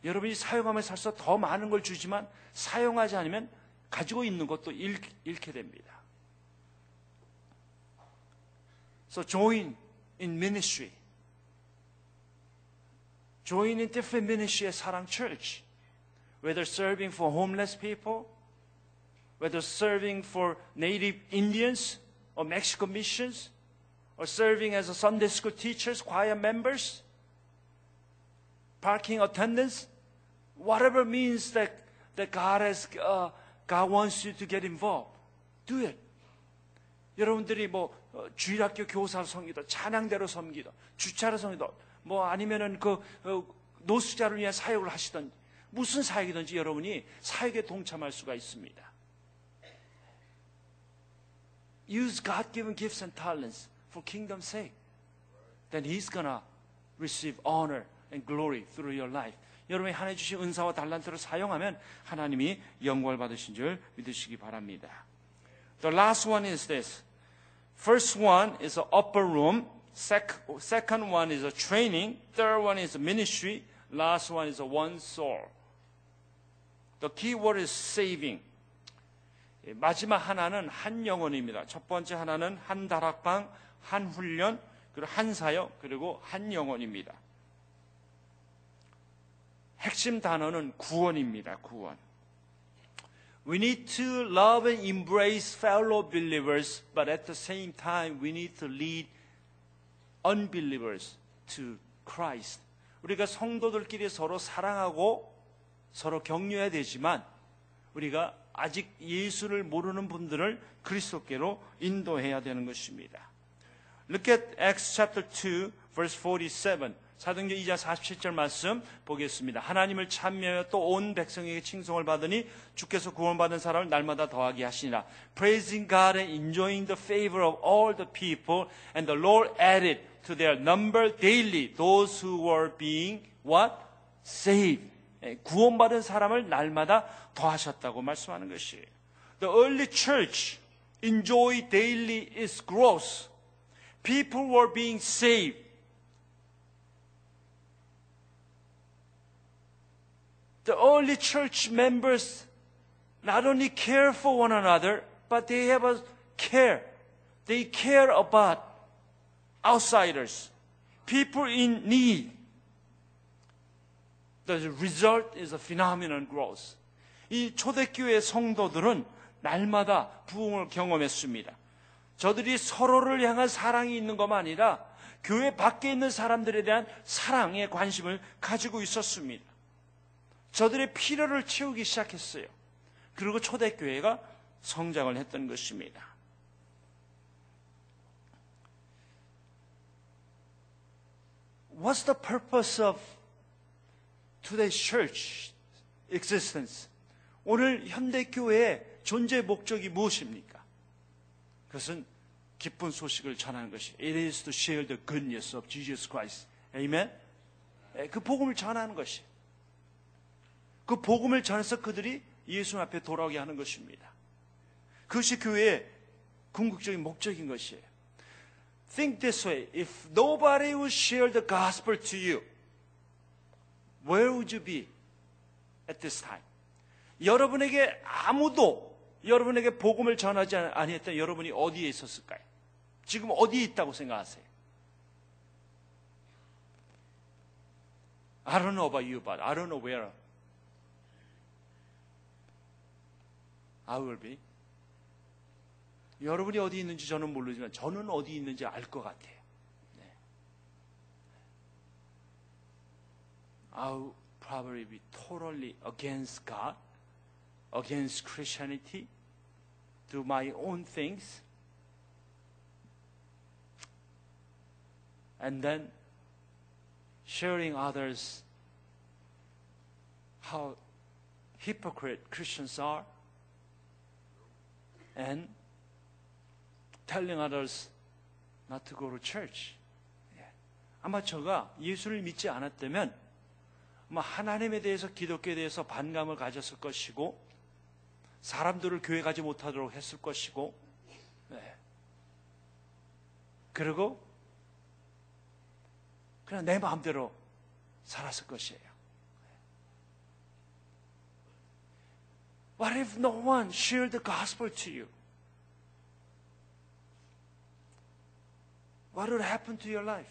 여러분이 사용하며 살서 더 많은 걸 주지만 사용하지 않으면 가지고 있는 것도 잃, 잃게 됩니다. So join in ministry. Join in different ministry at Sarang Church. Whether serving for homeless people, whether serving for native Indians or Mexican missions, or serving as a Sunday school teachers, choir members, parking attendants, whatever means that, that God has, uh, God wants you to get involved. Do it. 여러분들이 뭐 어, 주일학교 교사로 섬기다, 찬양대로 섬기다, 주차로 섬기다, 뭐 아니면은 그 어, 노숙자를 위한 사역을 하시던 무슨 사역이든지 여러분이 사역에 동참할 수가 있습니다. Use God-given gifts and talents for kingdom's sake. Then He's gonna receive honor and glory through your life. 여러분이 하나님 주신 은사와 달란트를 사용하면 하나님이 영광을 받으신 줄 믿으시기 바랍니다. The last one is this. First one is an upper room. Sec- second one is a training. Third one is a ministry. Last one is a one soul. The key word is saving. 예, 마지막 하나는 한 영혼입니다. 첫 번째 하나는 한 다락방, 한 훈련, 그리고 한 사역, 그리고 한 영혼입니다. 핵심 단어는 구원입니다. 구원. We need to love and embrace fellow believers, but at the same time, we need to lead unbelievers to Christ. 우리가 성도들끼리 서로 사랑하고 서로 격려해야 되지만 우리가 아직 예수를 모르는 분들을 그리스도께로 인도해야 되는 것입니다. Look at Acts chapter 2 verse 47. 사도행전 2장 47절 말씀 보겠습니다. 하나님을 찬미하여 또 온 백성에게 칭송을 받으니 주께서 구원받은 사람을 날마다 더하게 하시니라. Praising God and enjoying the favor of all the people and the Lord added to their number daily those who were being what? saved. 예, 구원받은 사람을 날마다 더하셨다고 말씀하는 것이에요. The early church enjoyed daily its growth. People were being saved. The early church members not only care for one another, but they have a care. They care about outsiders, people in need. The result is a phenomenal growth. 이 초대교회 성도들은 날마다 부흥을 경험했습니다. 저들이 서로를 향한 사랑이 있는 것만 아니라 교회 밖에 있는 사람들에 대한 사랑에 관심을 가지고 있었습니다. 저들의 필요를 채우기 시작했어요. 그리고 초대교회가 성장을 했던 것입니다. What's the purpose of today's church existence? 오늘 현대교회의 존재 목적이 무엇입니까? 그것은 기쁜 소식을 전하는 것이 It is to share the goodness of Jesus Christ. Amen? 그 복음을 전하는 것이. 그 복음을 전해서 그들이 예수 앞에 돌아오게 하는 것입니다. 그것이 교회의 궁극적인 목적인 것이에요. Think this way. If nobody would share the gospel to you, where would you be at this time? 여러분에게 아무도 여러분에게 복음을 전하지 아니했던 여러분이 어디에 있었을까요? 지금 어디에 있다고 생각하세요? I don't know about you, but I don't know where I will be. 여러분이 어디 있는지 저는 모르지만 저는 어디 있는지 알 것 같아요. I'll probably be totally against God, against Christianity, do my own things, and then sharing others how hypocrite Christians are, and telling others not to go to church. 예. 아마 저가 예수를 믿지 않았다면 아마 하나님에 대해서 기독교에 대해서 반감을 가졌을 것이고 사람들을 교회 가지 못하도록 했을 것이고 네. 그리고 그냥 내 마음대로 살았을 것이에요. What if no one shared the gospel to you? What would happen to your life?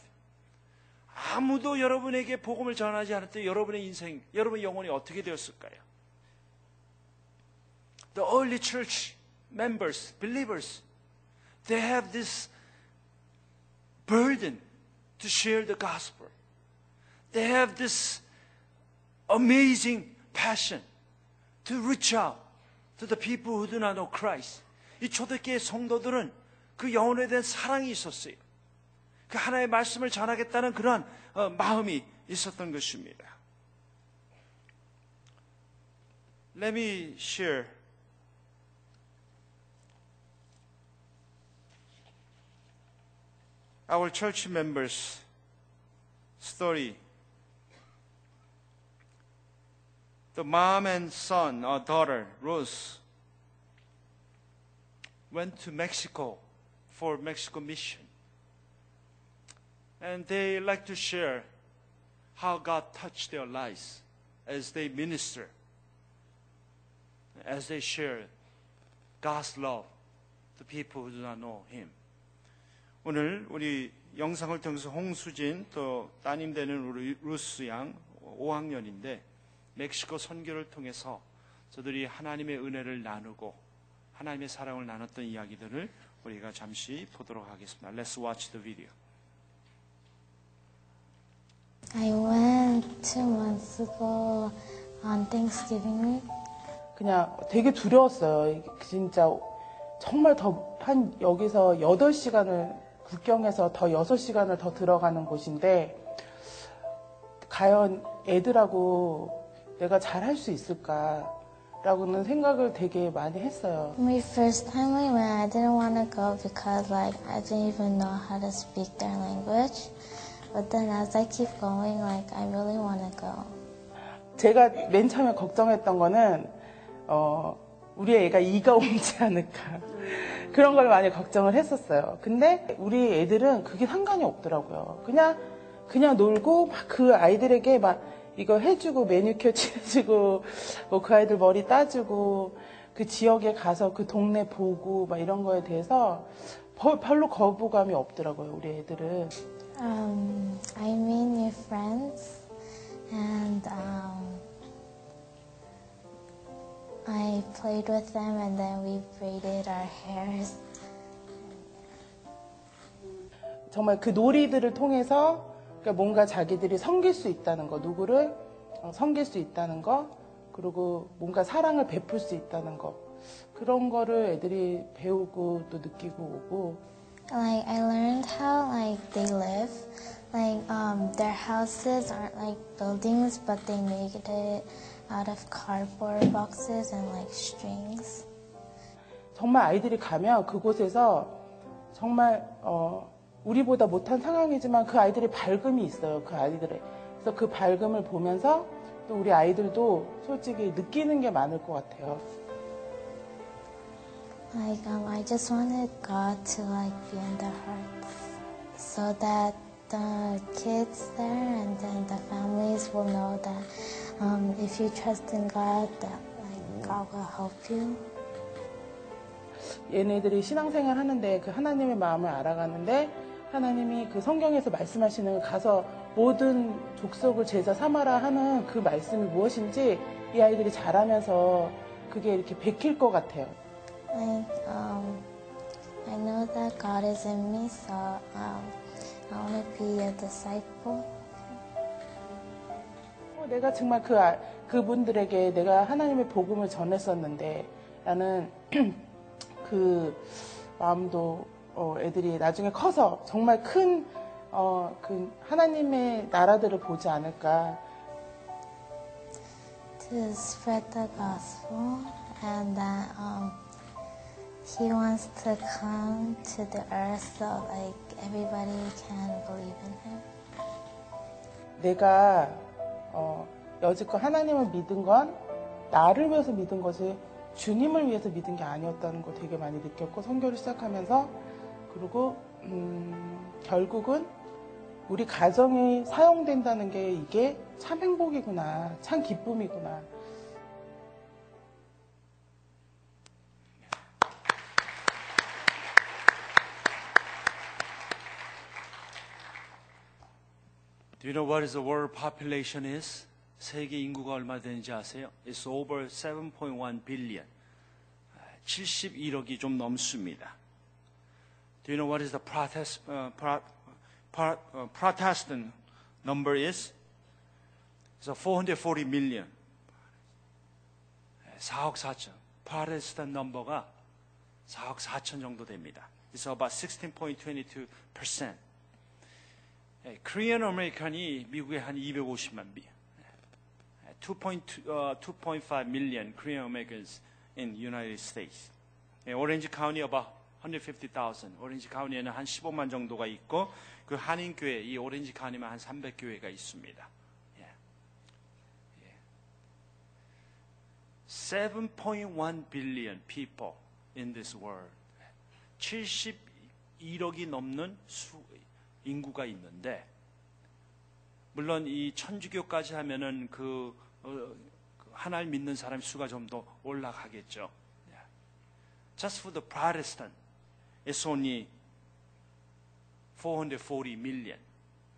아무도 여러분에게 복음을 전하지 때 여러분의 인생, 여러분의 영혼이 어떻게 되었을까요? The early church members, believers, they have this burden to share the gospel. They have this amazing passion to reach out to the people who do not know Christ. 이 초대교회 성도들은 그 영혼에 대한 사랑이 있었어요. 그 하나의 말씀을 전하겠다는 그러한 어, 마음이 있었던 것입니다. Let me share our church members' story. The mom and son or daughter, Rose, went to Mexico for Mexico mission. And they like to share how God touched their lives as they minister, as they share God's love to people who do not know Him. 오늘 우리 영상을 통해서 홍수진 또 따님 되는 우리 루스 양 5학년인데 멕시코 선교를 통해서 저들이 하나님의 은혜를 나누고 하나님의 사랑을 나눴던 이야기들을 우리가 잠시 보도록 하겠습니다. Let's watch the video. I went two months ago on Thanksgiving week. 그냥 되게 두려웠어요. 진짜 정말 더 한 여기서 8시간을 국경에서 더 6시간을 더 들어가는 곳인데 과연 애들하고 내가 잘할 수 있을까 라고는 생각을 되게 많이 했어요. My first time we went, I didn't want to go because like I didn't even know how to speak their language. But then as I keep going, like I really want to go. 제가 맨 처음에 걱정했던 거는 어, 우리 애가 이가 옮지 않을까 그런 걸 많이 걱정을 했었어요. 근데 우리 애들은 그게 상관이 없더라고요. 그냥 그냥 놀고 막 그 아이들에게 막 이거 해주고 매니큐어 칠해주고 뭐 그 아이들 머리 따주고 그 지역에 가서 그 동네 보고 막 이런 거에 대해서 버- 별로 거부감이 없더라고요. 우리 애들은. Um, I made new friends, and um, I played with them, and then we braided our hairs. 정말 그 놀이들을 통해서 그러니까 뭔가 자기들이 섬길 수 있다는 거, 누구를 어, 섬길 수 있다는 거, 그리고 뭔가 사랑을 베풀 수 있다는 거 그런 거를 애들이 배우고 또 느끼고 오고 Like I learned how like they live. Like um, their houses aren't like buildings, but they made it out of cardboard boxes and like strings. 정말 아이들이 가면 그곳에서 정말 어, 우리보다 못한 상황이지만 그 아이들의 밝음이 있어요. 그 아이들의. 그래서 그 밝음을 보면서 또 우리 아이들도 솔직히 느끼는 게 많을 것 같아요. Like um, I just wanted God to like be in their hearts, so that the kids there and then the families will know that um, if you trust in God, that like God will help you. 얘네들이 신앙생활 하는데 그 하나님의 마음을 알아가는데 하나님이 그 성경에서 말씀하시는 가서 모든 족속을 제자 삼아라 하는 그 말씀이 무엇인지 이 아이들이 자라면서 그게 이렇게 베낄 것 같아요. Like um, I know that God is in me, so um, I want to be a disciple. 어, 내가 정말 그 아- 그분들에게 내가 하나님의 복음을 전했었는데 라는 그 마음도 어, 애들이 나중에 커서 정말 큰 어, 그 하나님의 나라들을 보지 않을까. to spread the gospel and that um, he wants to come to the earth so like everybody can believe in him. 내가 어, 여지껏 하나님을 믿은 건 나를 위해서 믿은 거지 주님을 위해서 믿은 게 아니었다는 거 되게 많이 느꼈고 선교를 시작하면서 그리고 음, 결국은 우리 가정이 사용된다는 게 이게 참 행복이구나 참 기쁨이구나 Do you know what is the world population is? 세계 인구가 얼마 되는지 아세요? It's over 7.1 billion. 71억이 좀 넘습니다. Do you know what is the protest, uh, pro, pro, uh, Protestant number is? It's 440 million. 4억 4천. 프로테스탄 넘버가 4억 4천 정도 됩니다. It's about 16.22%. 예, Korean American이 미국에 한 250만 미. 2.2, uh, 2.5 million Korean Americans in United States. 예, Orange County about 150,000. 오렌지 카운티에는 한 15만 정도가 있고 그 한인 교회 이 오렌지 카운티만 한 300교회가 있습니다. 예. 예. 7.1 billion people in this world. 71억이 넘는 수, 인구가 있는데 물론 이 천주교까지 하면은 그, 어, 그 하나님 믿는 사람 수가 좀 더 올라가겠죠. Yeah. Just for the Protestant, it's only 440 million.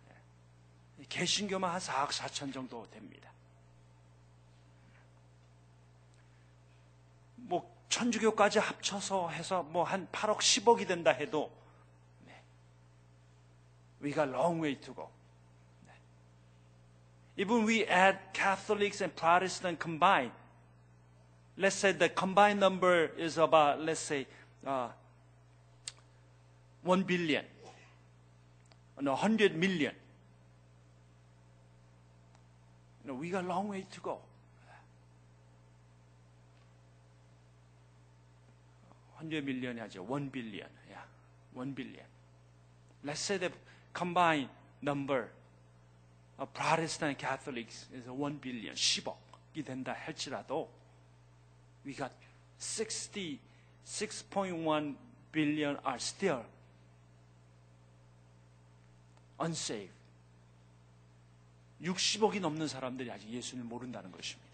Yeah. 개신교만 한 4억 4천 정도 됩니다. 뭐 천주교까지 합쳐서 해서 뭐 한 8억 10억이 된다 해도 네. we got long way to go. Even we add Catholics and Protestant combined. Let's say the combined number is about, let's say, uh, 1 billion, no, 100 million. You know, we got a long way to go. 100 million이 아니죠. 1 billion. Yeah. 1 billion. Let's say the combined number of Protestant Catholics is 1 billion, 10억이 된다 할지라도 we got 66.1 billion are still unsaved. 60억이 넘는 사람들이 아직 예수를 모른다는 것입니다.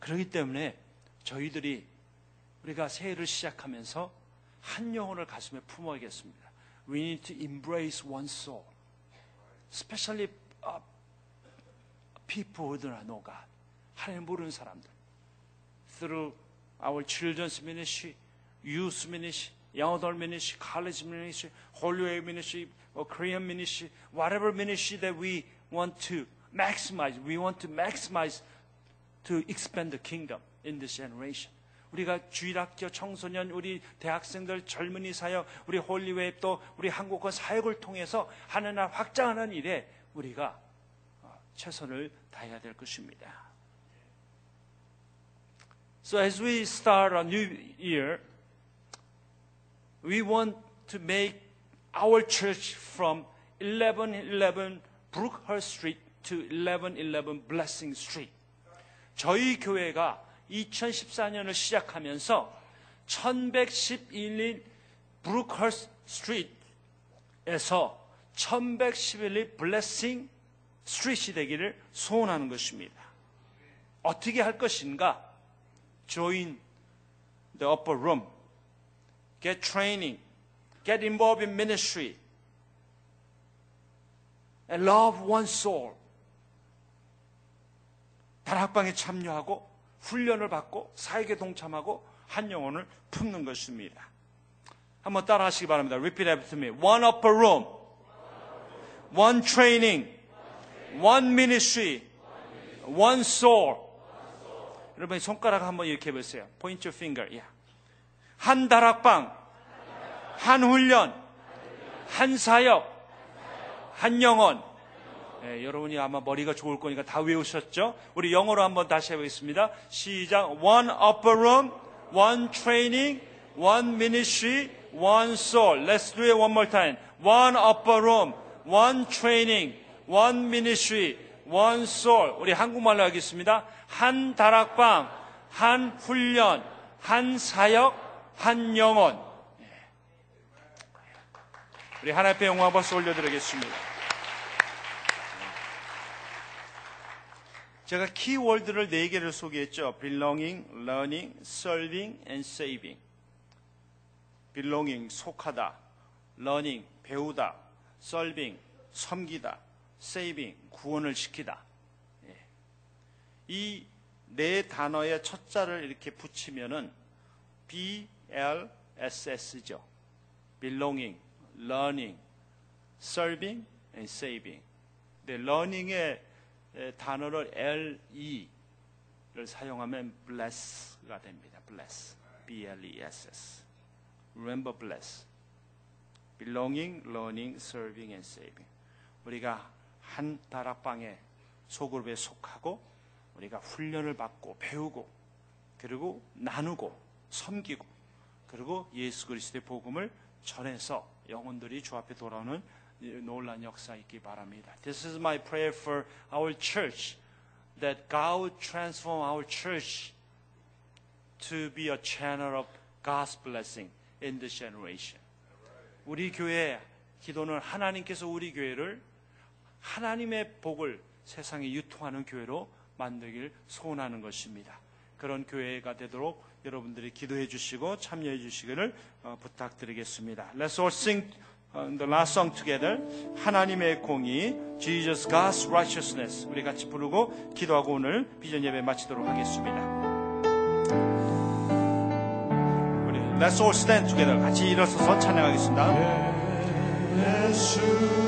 그렇기 때문에 저희들이 우리가 새해를 시작하면서 한 영혼을 가슴에 품어야겠습니다. We need to embrace one soul. Especially uh, people who do not know God. 하나님 모르는 사람들. Through our children's ministry, youth ministry, young adult ministry, college ministry, Holy Way ministry, or Korean ministry, whatever ministry that we want to maximize, we want to maximize to expand the kingdom in this generation. 우리가 주일학교 청소년, 우리 대학생들, 젊은이 사역, 우리 홀리웨이 또 우리 한국어 사역을 통해서 하는 날 확장하는 일에 우리가 최선을 다해야 될 것입니다. So as we start a new year, we want to make our church from 1111 Brookhurst Street to 1111 Blessing Street. 저희 교회가 2014년을 시작하면서 1111 브루크허스 스트리트에서 1111 블레싱 스트리트이 되기를 소원하는 것입니다. 어떻게 할 것인가? Join the upper room. Get training. Get involved in ministry. And love one soul. 다락방에 참여하고 훈련을 받고 사역에 동참하고 한 영혼을 품는 것입니다. 한번 따라 하시기 바랍니다. Repeat after me. One upper room. One training. One ministry. One soul. 여러분 손가락 한번 이렇게 해보세요. Point your finger. Yeah. 한 다락방. 한 훈련. 한 사역. 한 영혼. 예, 여러분이 아마 머리가 좋을 거니까 다 외우셨죠? 우리 영어로 한번 다시 해보겠습니다. 시작. One upper room, one training, one ministry, one soul. Let's do it one more time. One upper room, one training, one ministry, one soul. 우리 한국말로 하겠습니다. 한 다락방, 한 훈련, 한 사역, 한 영혼. 예. 우리 하나님의 영광 박수 올려드리겠습니다. 제가 키워드를 네 개를 소개했죠. belonging, learning, serving, and saving. belonging, 속하다. learning, 배우다. serving, 섬기다, saving, 구원을 시키다. 이 네 단어의 첫 자를 이렇게 붙이면은 B, L, S, S죠. belonging, learning, serving, and saving. 네, learning의 에, 단어를 L, E를 사용하면 bless가 됩니다. bless, B, L, E, S, S. remember bless. belonging, learning, serving, and saving. 우리가 한 다락방의 소그룹에 속하고 우리가 훈련을 받고 배우고 그리고 나누고 섬기고 그리고 예수 그리스도의 복음을 전해서 영혼들이 주 앞에 돌아오는 이 놀란 역사 있기 바랍니다. This is my prayer for our church that God would transform our church to be a channel of God's blessing in this generation. 우리 교회 기도는 하나님께서 우리 교회를 하나님의 복을 세상에 유통하는 교회로 만들길 소원하는 것입니다. 그런 교회가 되도록 여러분들이 기도해 주시고 참여해 주시기를 어, 부탁드리겠습니다. Let's all sing uh, the last song together. 하나님의 공의, Jesus God's righteousness. 우리 같이 부르고 기도하고 오늘 비전 예배 마치도록 하겠습니다. 우리 Let's all stand together. 같이 일어서서 찬양하겠습니다. 예수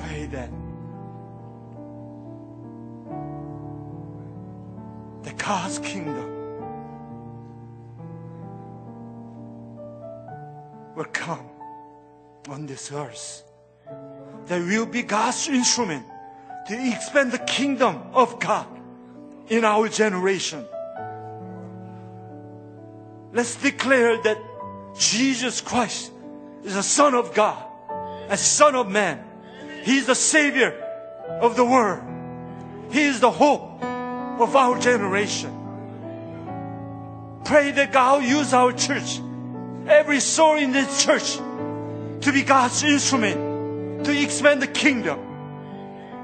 pray that the God's kingdom will come on this earth. That will be God's instrument to expand the kingdom of God in our generation. Let's declare that Jesus Christ is the Son of God, a Son of Man. He is the Savior of the world. He is the hope of our generation. Pray that God will use our church, every soul in this church, to be God's instrument to expand the kingdom.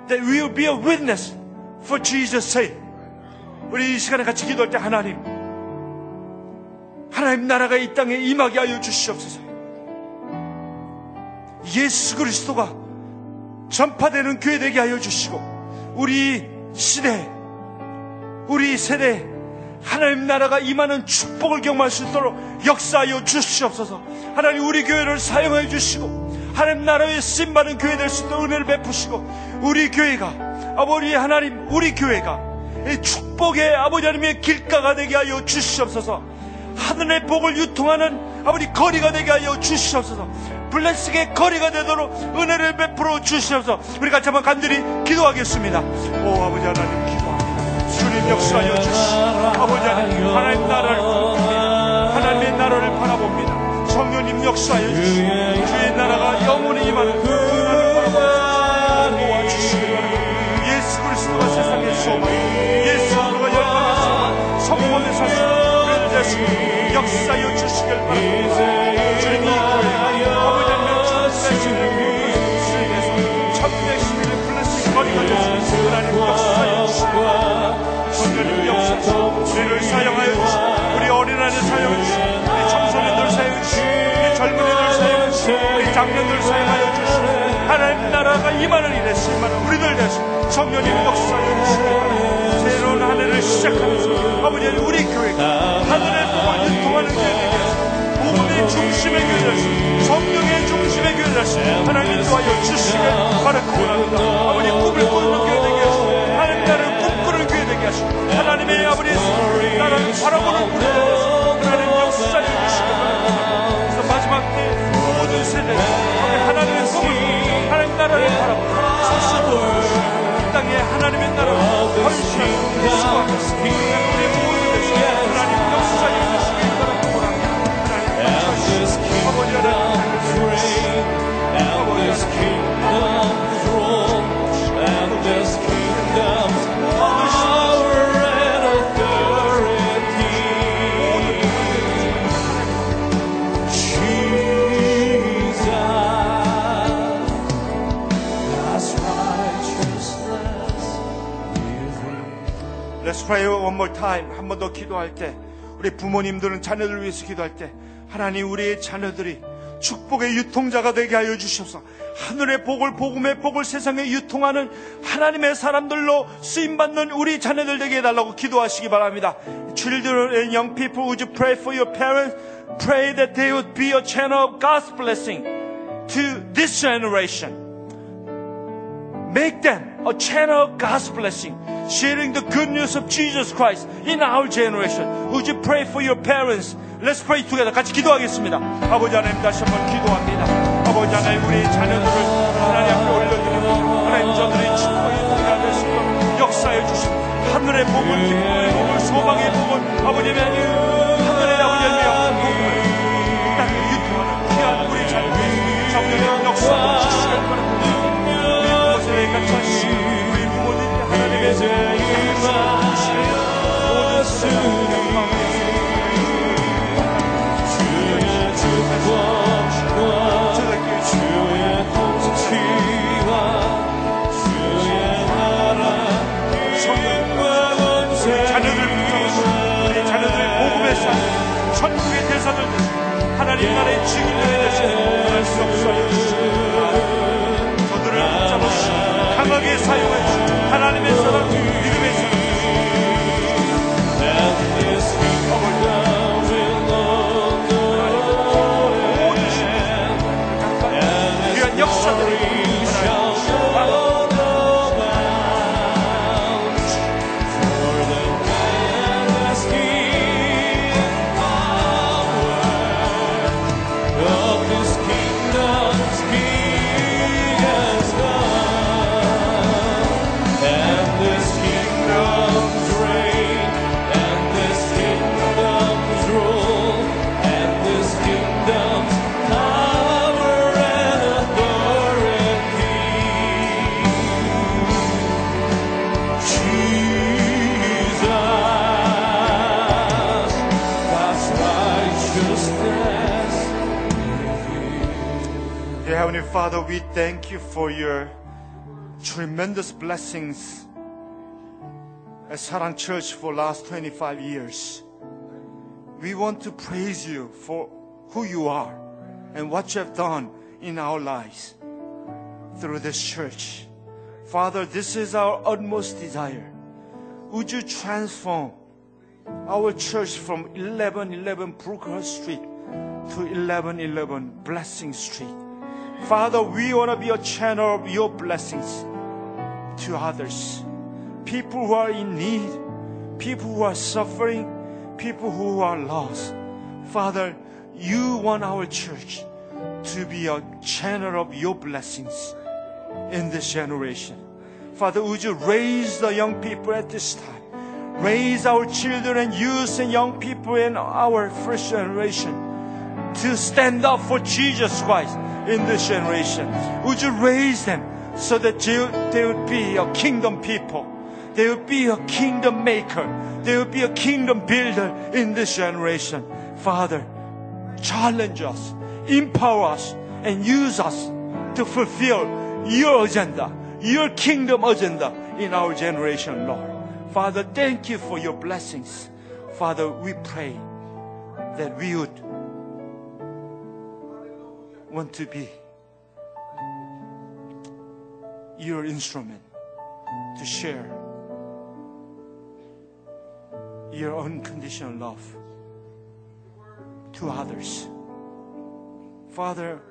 That we will be a witness for Jesus' sake. 우리 이 시간에 같이 기도할 때 하나님, 하나님 나라가 이 땅에 임하게 하여 주시옵소서. 예수 그리스도가 전파되는 교회 되게 하여 주시고 우리 시대, 우리 세대 하나님 나라가 임하는 축복을 경험할 수 있도록 역사하여 주시옵소서. 하나님 우리 교회를 사용하여 주시고 하나님 나라의 쓰임받은 교회 될 수 있도록 은혜를 베푸시고 우리 교회가 아버지 하나님 우리 교회가 이 축복의 아버지 하나님의 길가가 되게 하여 주시옵소서. 하늘의 복을 유통하는 아버지 거리가 되게 하여 주시옵소서. 블레스의 거리가 되도록 은혜를 베풀어 주시옵소서. 우리 같이 한번 간절히 기도하겠습니다. 오 아버지 하나님 기도합니다. 주님 역사하여 주시고 아버지 하나님 하나님 나라를 바라봅니다. 하나님의 나라를 바라봅니다. 성령님 역사하여 주시고 주의 나라가 영원히 임하는 그 역사하여 주시길 바랍니다. 장년들 사용하여 주시고 하나님 나라가 임하는 일에 심하는 우리들 대신 성령님 역사하여 주시기 바랍니다 새로운 한 해를 시작하면서 아버지 우리 교회가 하늘의 복을 유통하는 교회 되게 하시고 복음의 중심의 교회 되시 성령의 중심의 교회 되시 하나님 인도하여 주시길 바라고 원합니다. 아버지 꿈을 꾸는 교회 되게 하시고 하나님 나라를 꿈꾸는 교회 되게 하시고 하나님의 아버지 나라를 바라보는 우리 하나님 역사해 주시길 바랍니다. 마지막 때 모든 세대 하나님의 꿈을 하나님 나라를 바라보는 이 땅에 하나님의 나라를 헌신하고 수고하겠습니다 우리 모두 되시고 하나님 역사해 Let's pray one more time. 한 번 더 기도할 때, 우리 부모님들은 자녀들을 위해서 기도할 때, 하나님 우리의 자녀들이 축복의 유통자가 되게 하여 주셔서 하늘의 복을 복음의 복을 세상에 유통하는 하나님의 사람들로 쓰임 받는 우리 자녀들 되게 해달라고 기도하시기 바랍니다. Children and young people, would you pray for your parents? Pray that they would be a channel of God's blessing to this generation. Make them a channel of God's blessing, sharing the good news of Jesus Christ in our generation. Would you pray for your parents? Let's pray together. 같이 기도하겠습니다. 아버지 하나님 다시 한번 기도합니다. 아버지 하나님 우리 자녀들을 하나님 앞에 올려드리고 하나님 저들의 축복이 동일하게 것 역사해 주신 하늘의 복을 기쁨의 복을 소망의 복을 아버님의 하늘의 아버지의 복을 땅에 유통하는 귀한 우리 자녀들 정년의 역사를 주시길 바랍니다. 我最感谢。 하나님의 모든 수를 주의 축복과 주의 통치와 주의 나라 힘과 권세 자녀들 붙잡아서 우리 자녀들의 Father, we thank you for your tremendous blessings at Sarang Church for last 25 years. We want to praise you for who you are and what you have done in our lives through this church. Father, this is our utmost desire. Would you transform our church from 1111 Brookhurst Street to 1111 Blessing Street? Father, we want to be a channel of your blessings to others. People who are in need, people who are suffering, people who are lost. Father, you want our church to be a channel of your blessings in this generation. Father, would you raise the young people at this time? Raise our children and youth and young people in our first generation to stand up for Jesus Christ in this generation. Would you raise them so that they, would be a kingdom people? They would be a kingdom maker. They would be a kingdom builder in this generation. Father, challenge us, empower us, and use us to fulfill your agenda, your kingdom agenda in our generation, Lord. Father, thank you for your blessings. Father, we pray that we would want to be your instrument to share your unconditional love to others. Father,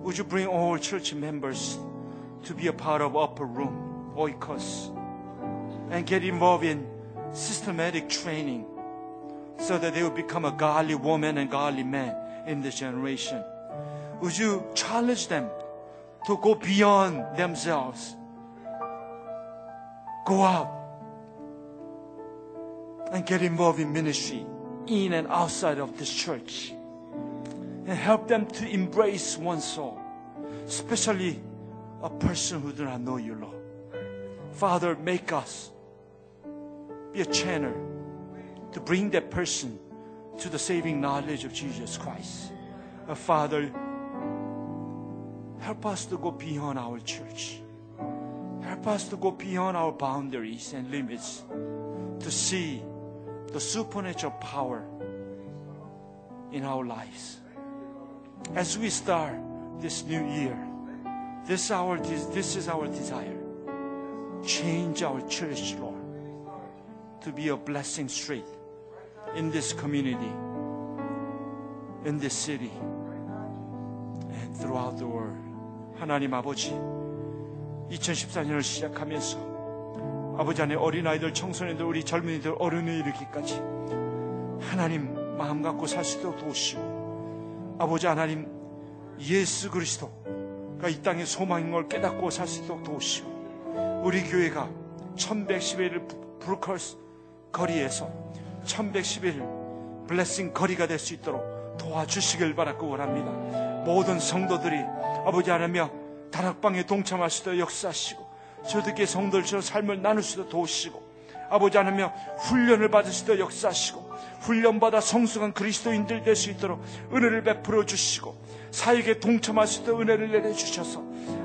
would you bring all church members to be a part of upper room, oikos, and get involved in systematic training so that they will become a godly woman and godly man in this generation. Would you challenge them to go beyond themselves? Go out and get involved in ministry in and outside of this church and help them to embrace one soul, especially a person who do not know you, Lord. Father, make us be a channel to bring that person to the saving knowledge of Jesus Christ. Uh, Father, help us to go beyond our church. Help us to go beyond our boundaries and limits to see the supernatural power in our lives. As we start this new year, this, our, this this is our desire. Change our church, Lord, to be a blessing straight in this community, in this city, and throughout the world. 하나님 아버지, 2014년을 시작하면서 아버지 안에 어린아이들, 청소년들, 우리 젊은이들, 어른이 이르기까지 하나님 마음 갖고 살 수 있도록 도우시고 아버지 하나님 예수 그리스도가 이 땅의 소망인 걸 깨닫고 살 수 있도록 도우시고 우리 교회가 1111 브루컬스 거리에서 1111 블레싱 거리가 될 수 있도록 도와주시길 바라고 원합니다. 모든 성도들이 아버지 하나며 다락방에 동참할 수도 역사하시고 저들께 성도들처럼 삶을 나눌 수도 도우시고 아버지 하나며 훈련을 받을 수도 역사하시고 훈련받아 성숙한 그리스도인들 될 수 있도록 은혜를 베풀어 주시고 사역에 동참할 수도 은혜를 내려주셔서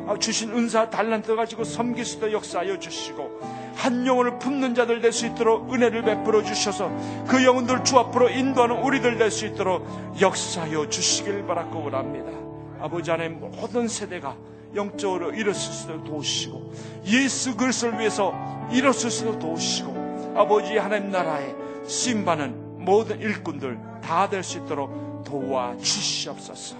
아, 주신 은사 달란트 가지고 섬길 수도 역사하여 주시고 한 영혼을 품는 자들 될 수 있도록 은혜를 베풀어 주셔서 그 영혼들 주 앞으로 인도하는 우리들 될 수 있도록 역사하여 주시길 바라고 원합니다. 아버지 하나님 모든 세대가 영적으로 일어설 수도 도우시고 예수 그리스도를 위해서 일어설 수도 도우시고 아버지 하나님 나라에 신받는 모든 일꾼들 다 될 수 있도록 도와 주시옵소서.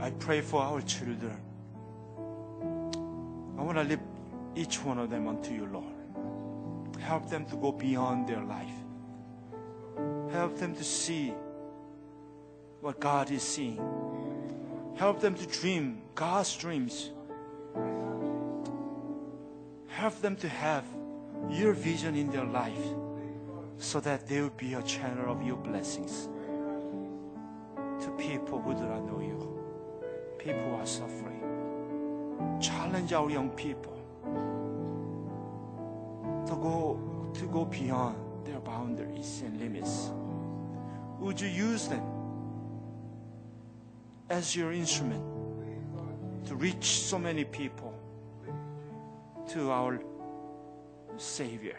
I pray for our children. I want to lift each one of them unto you, Lord. Help them to go beyond their life. Help them to see what God is seeing. Help them to dream God's dreams. Help them to have your vision in their life so that they will be a channel of your blessings to people who do not know you, people who are suffering. Challenge our young people to go to go beyond their boundaries and limits. Would you use them as your instrument to reach so many people to our Savior?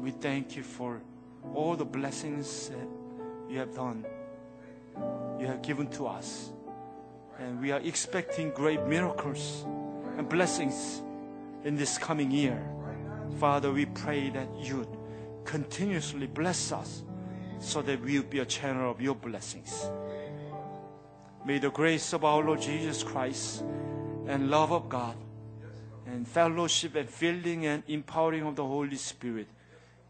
We thank you for all the blessings that you have done, you have given to us. And we are expecting great miracles and blessings in this coming year. Father, we pray that you continuously bless us so that we will be a channel of your blessings. May the grace of our Lord Jesus Christ and love of God and fellowship and filling and empowering of the Holy Spirit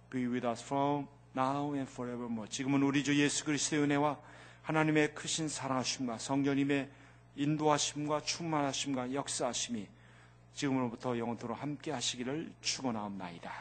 be with us from now and forevermore. 지금은 우리 주 예수 그리스도의 은혜와 하나님의 크신 사랑하심과 성령님의 인도하심과 충만하심과 역사하심이 지금으로부터 영원토록 함께 하시기를 축원하옵나이다.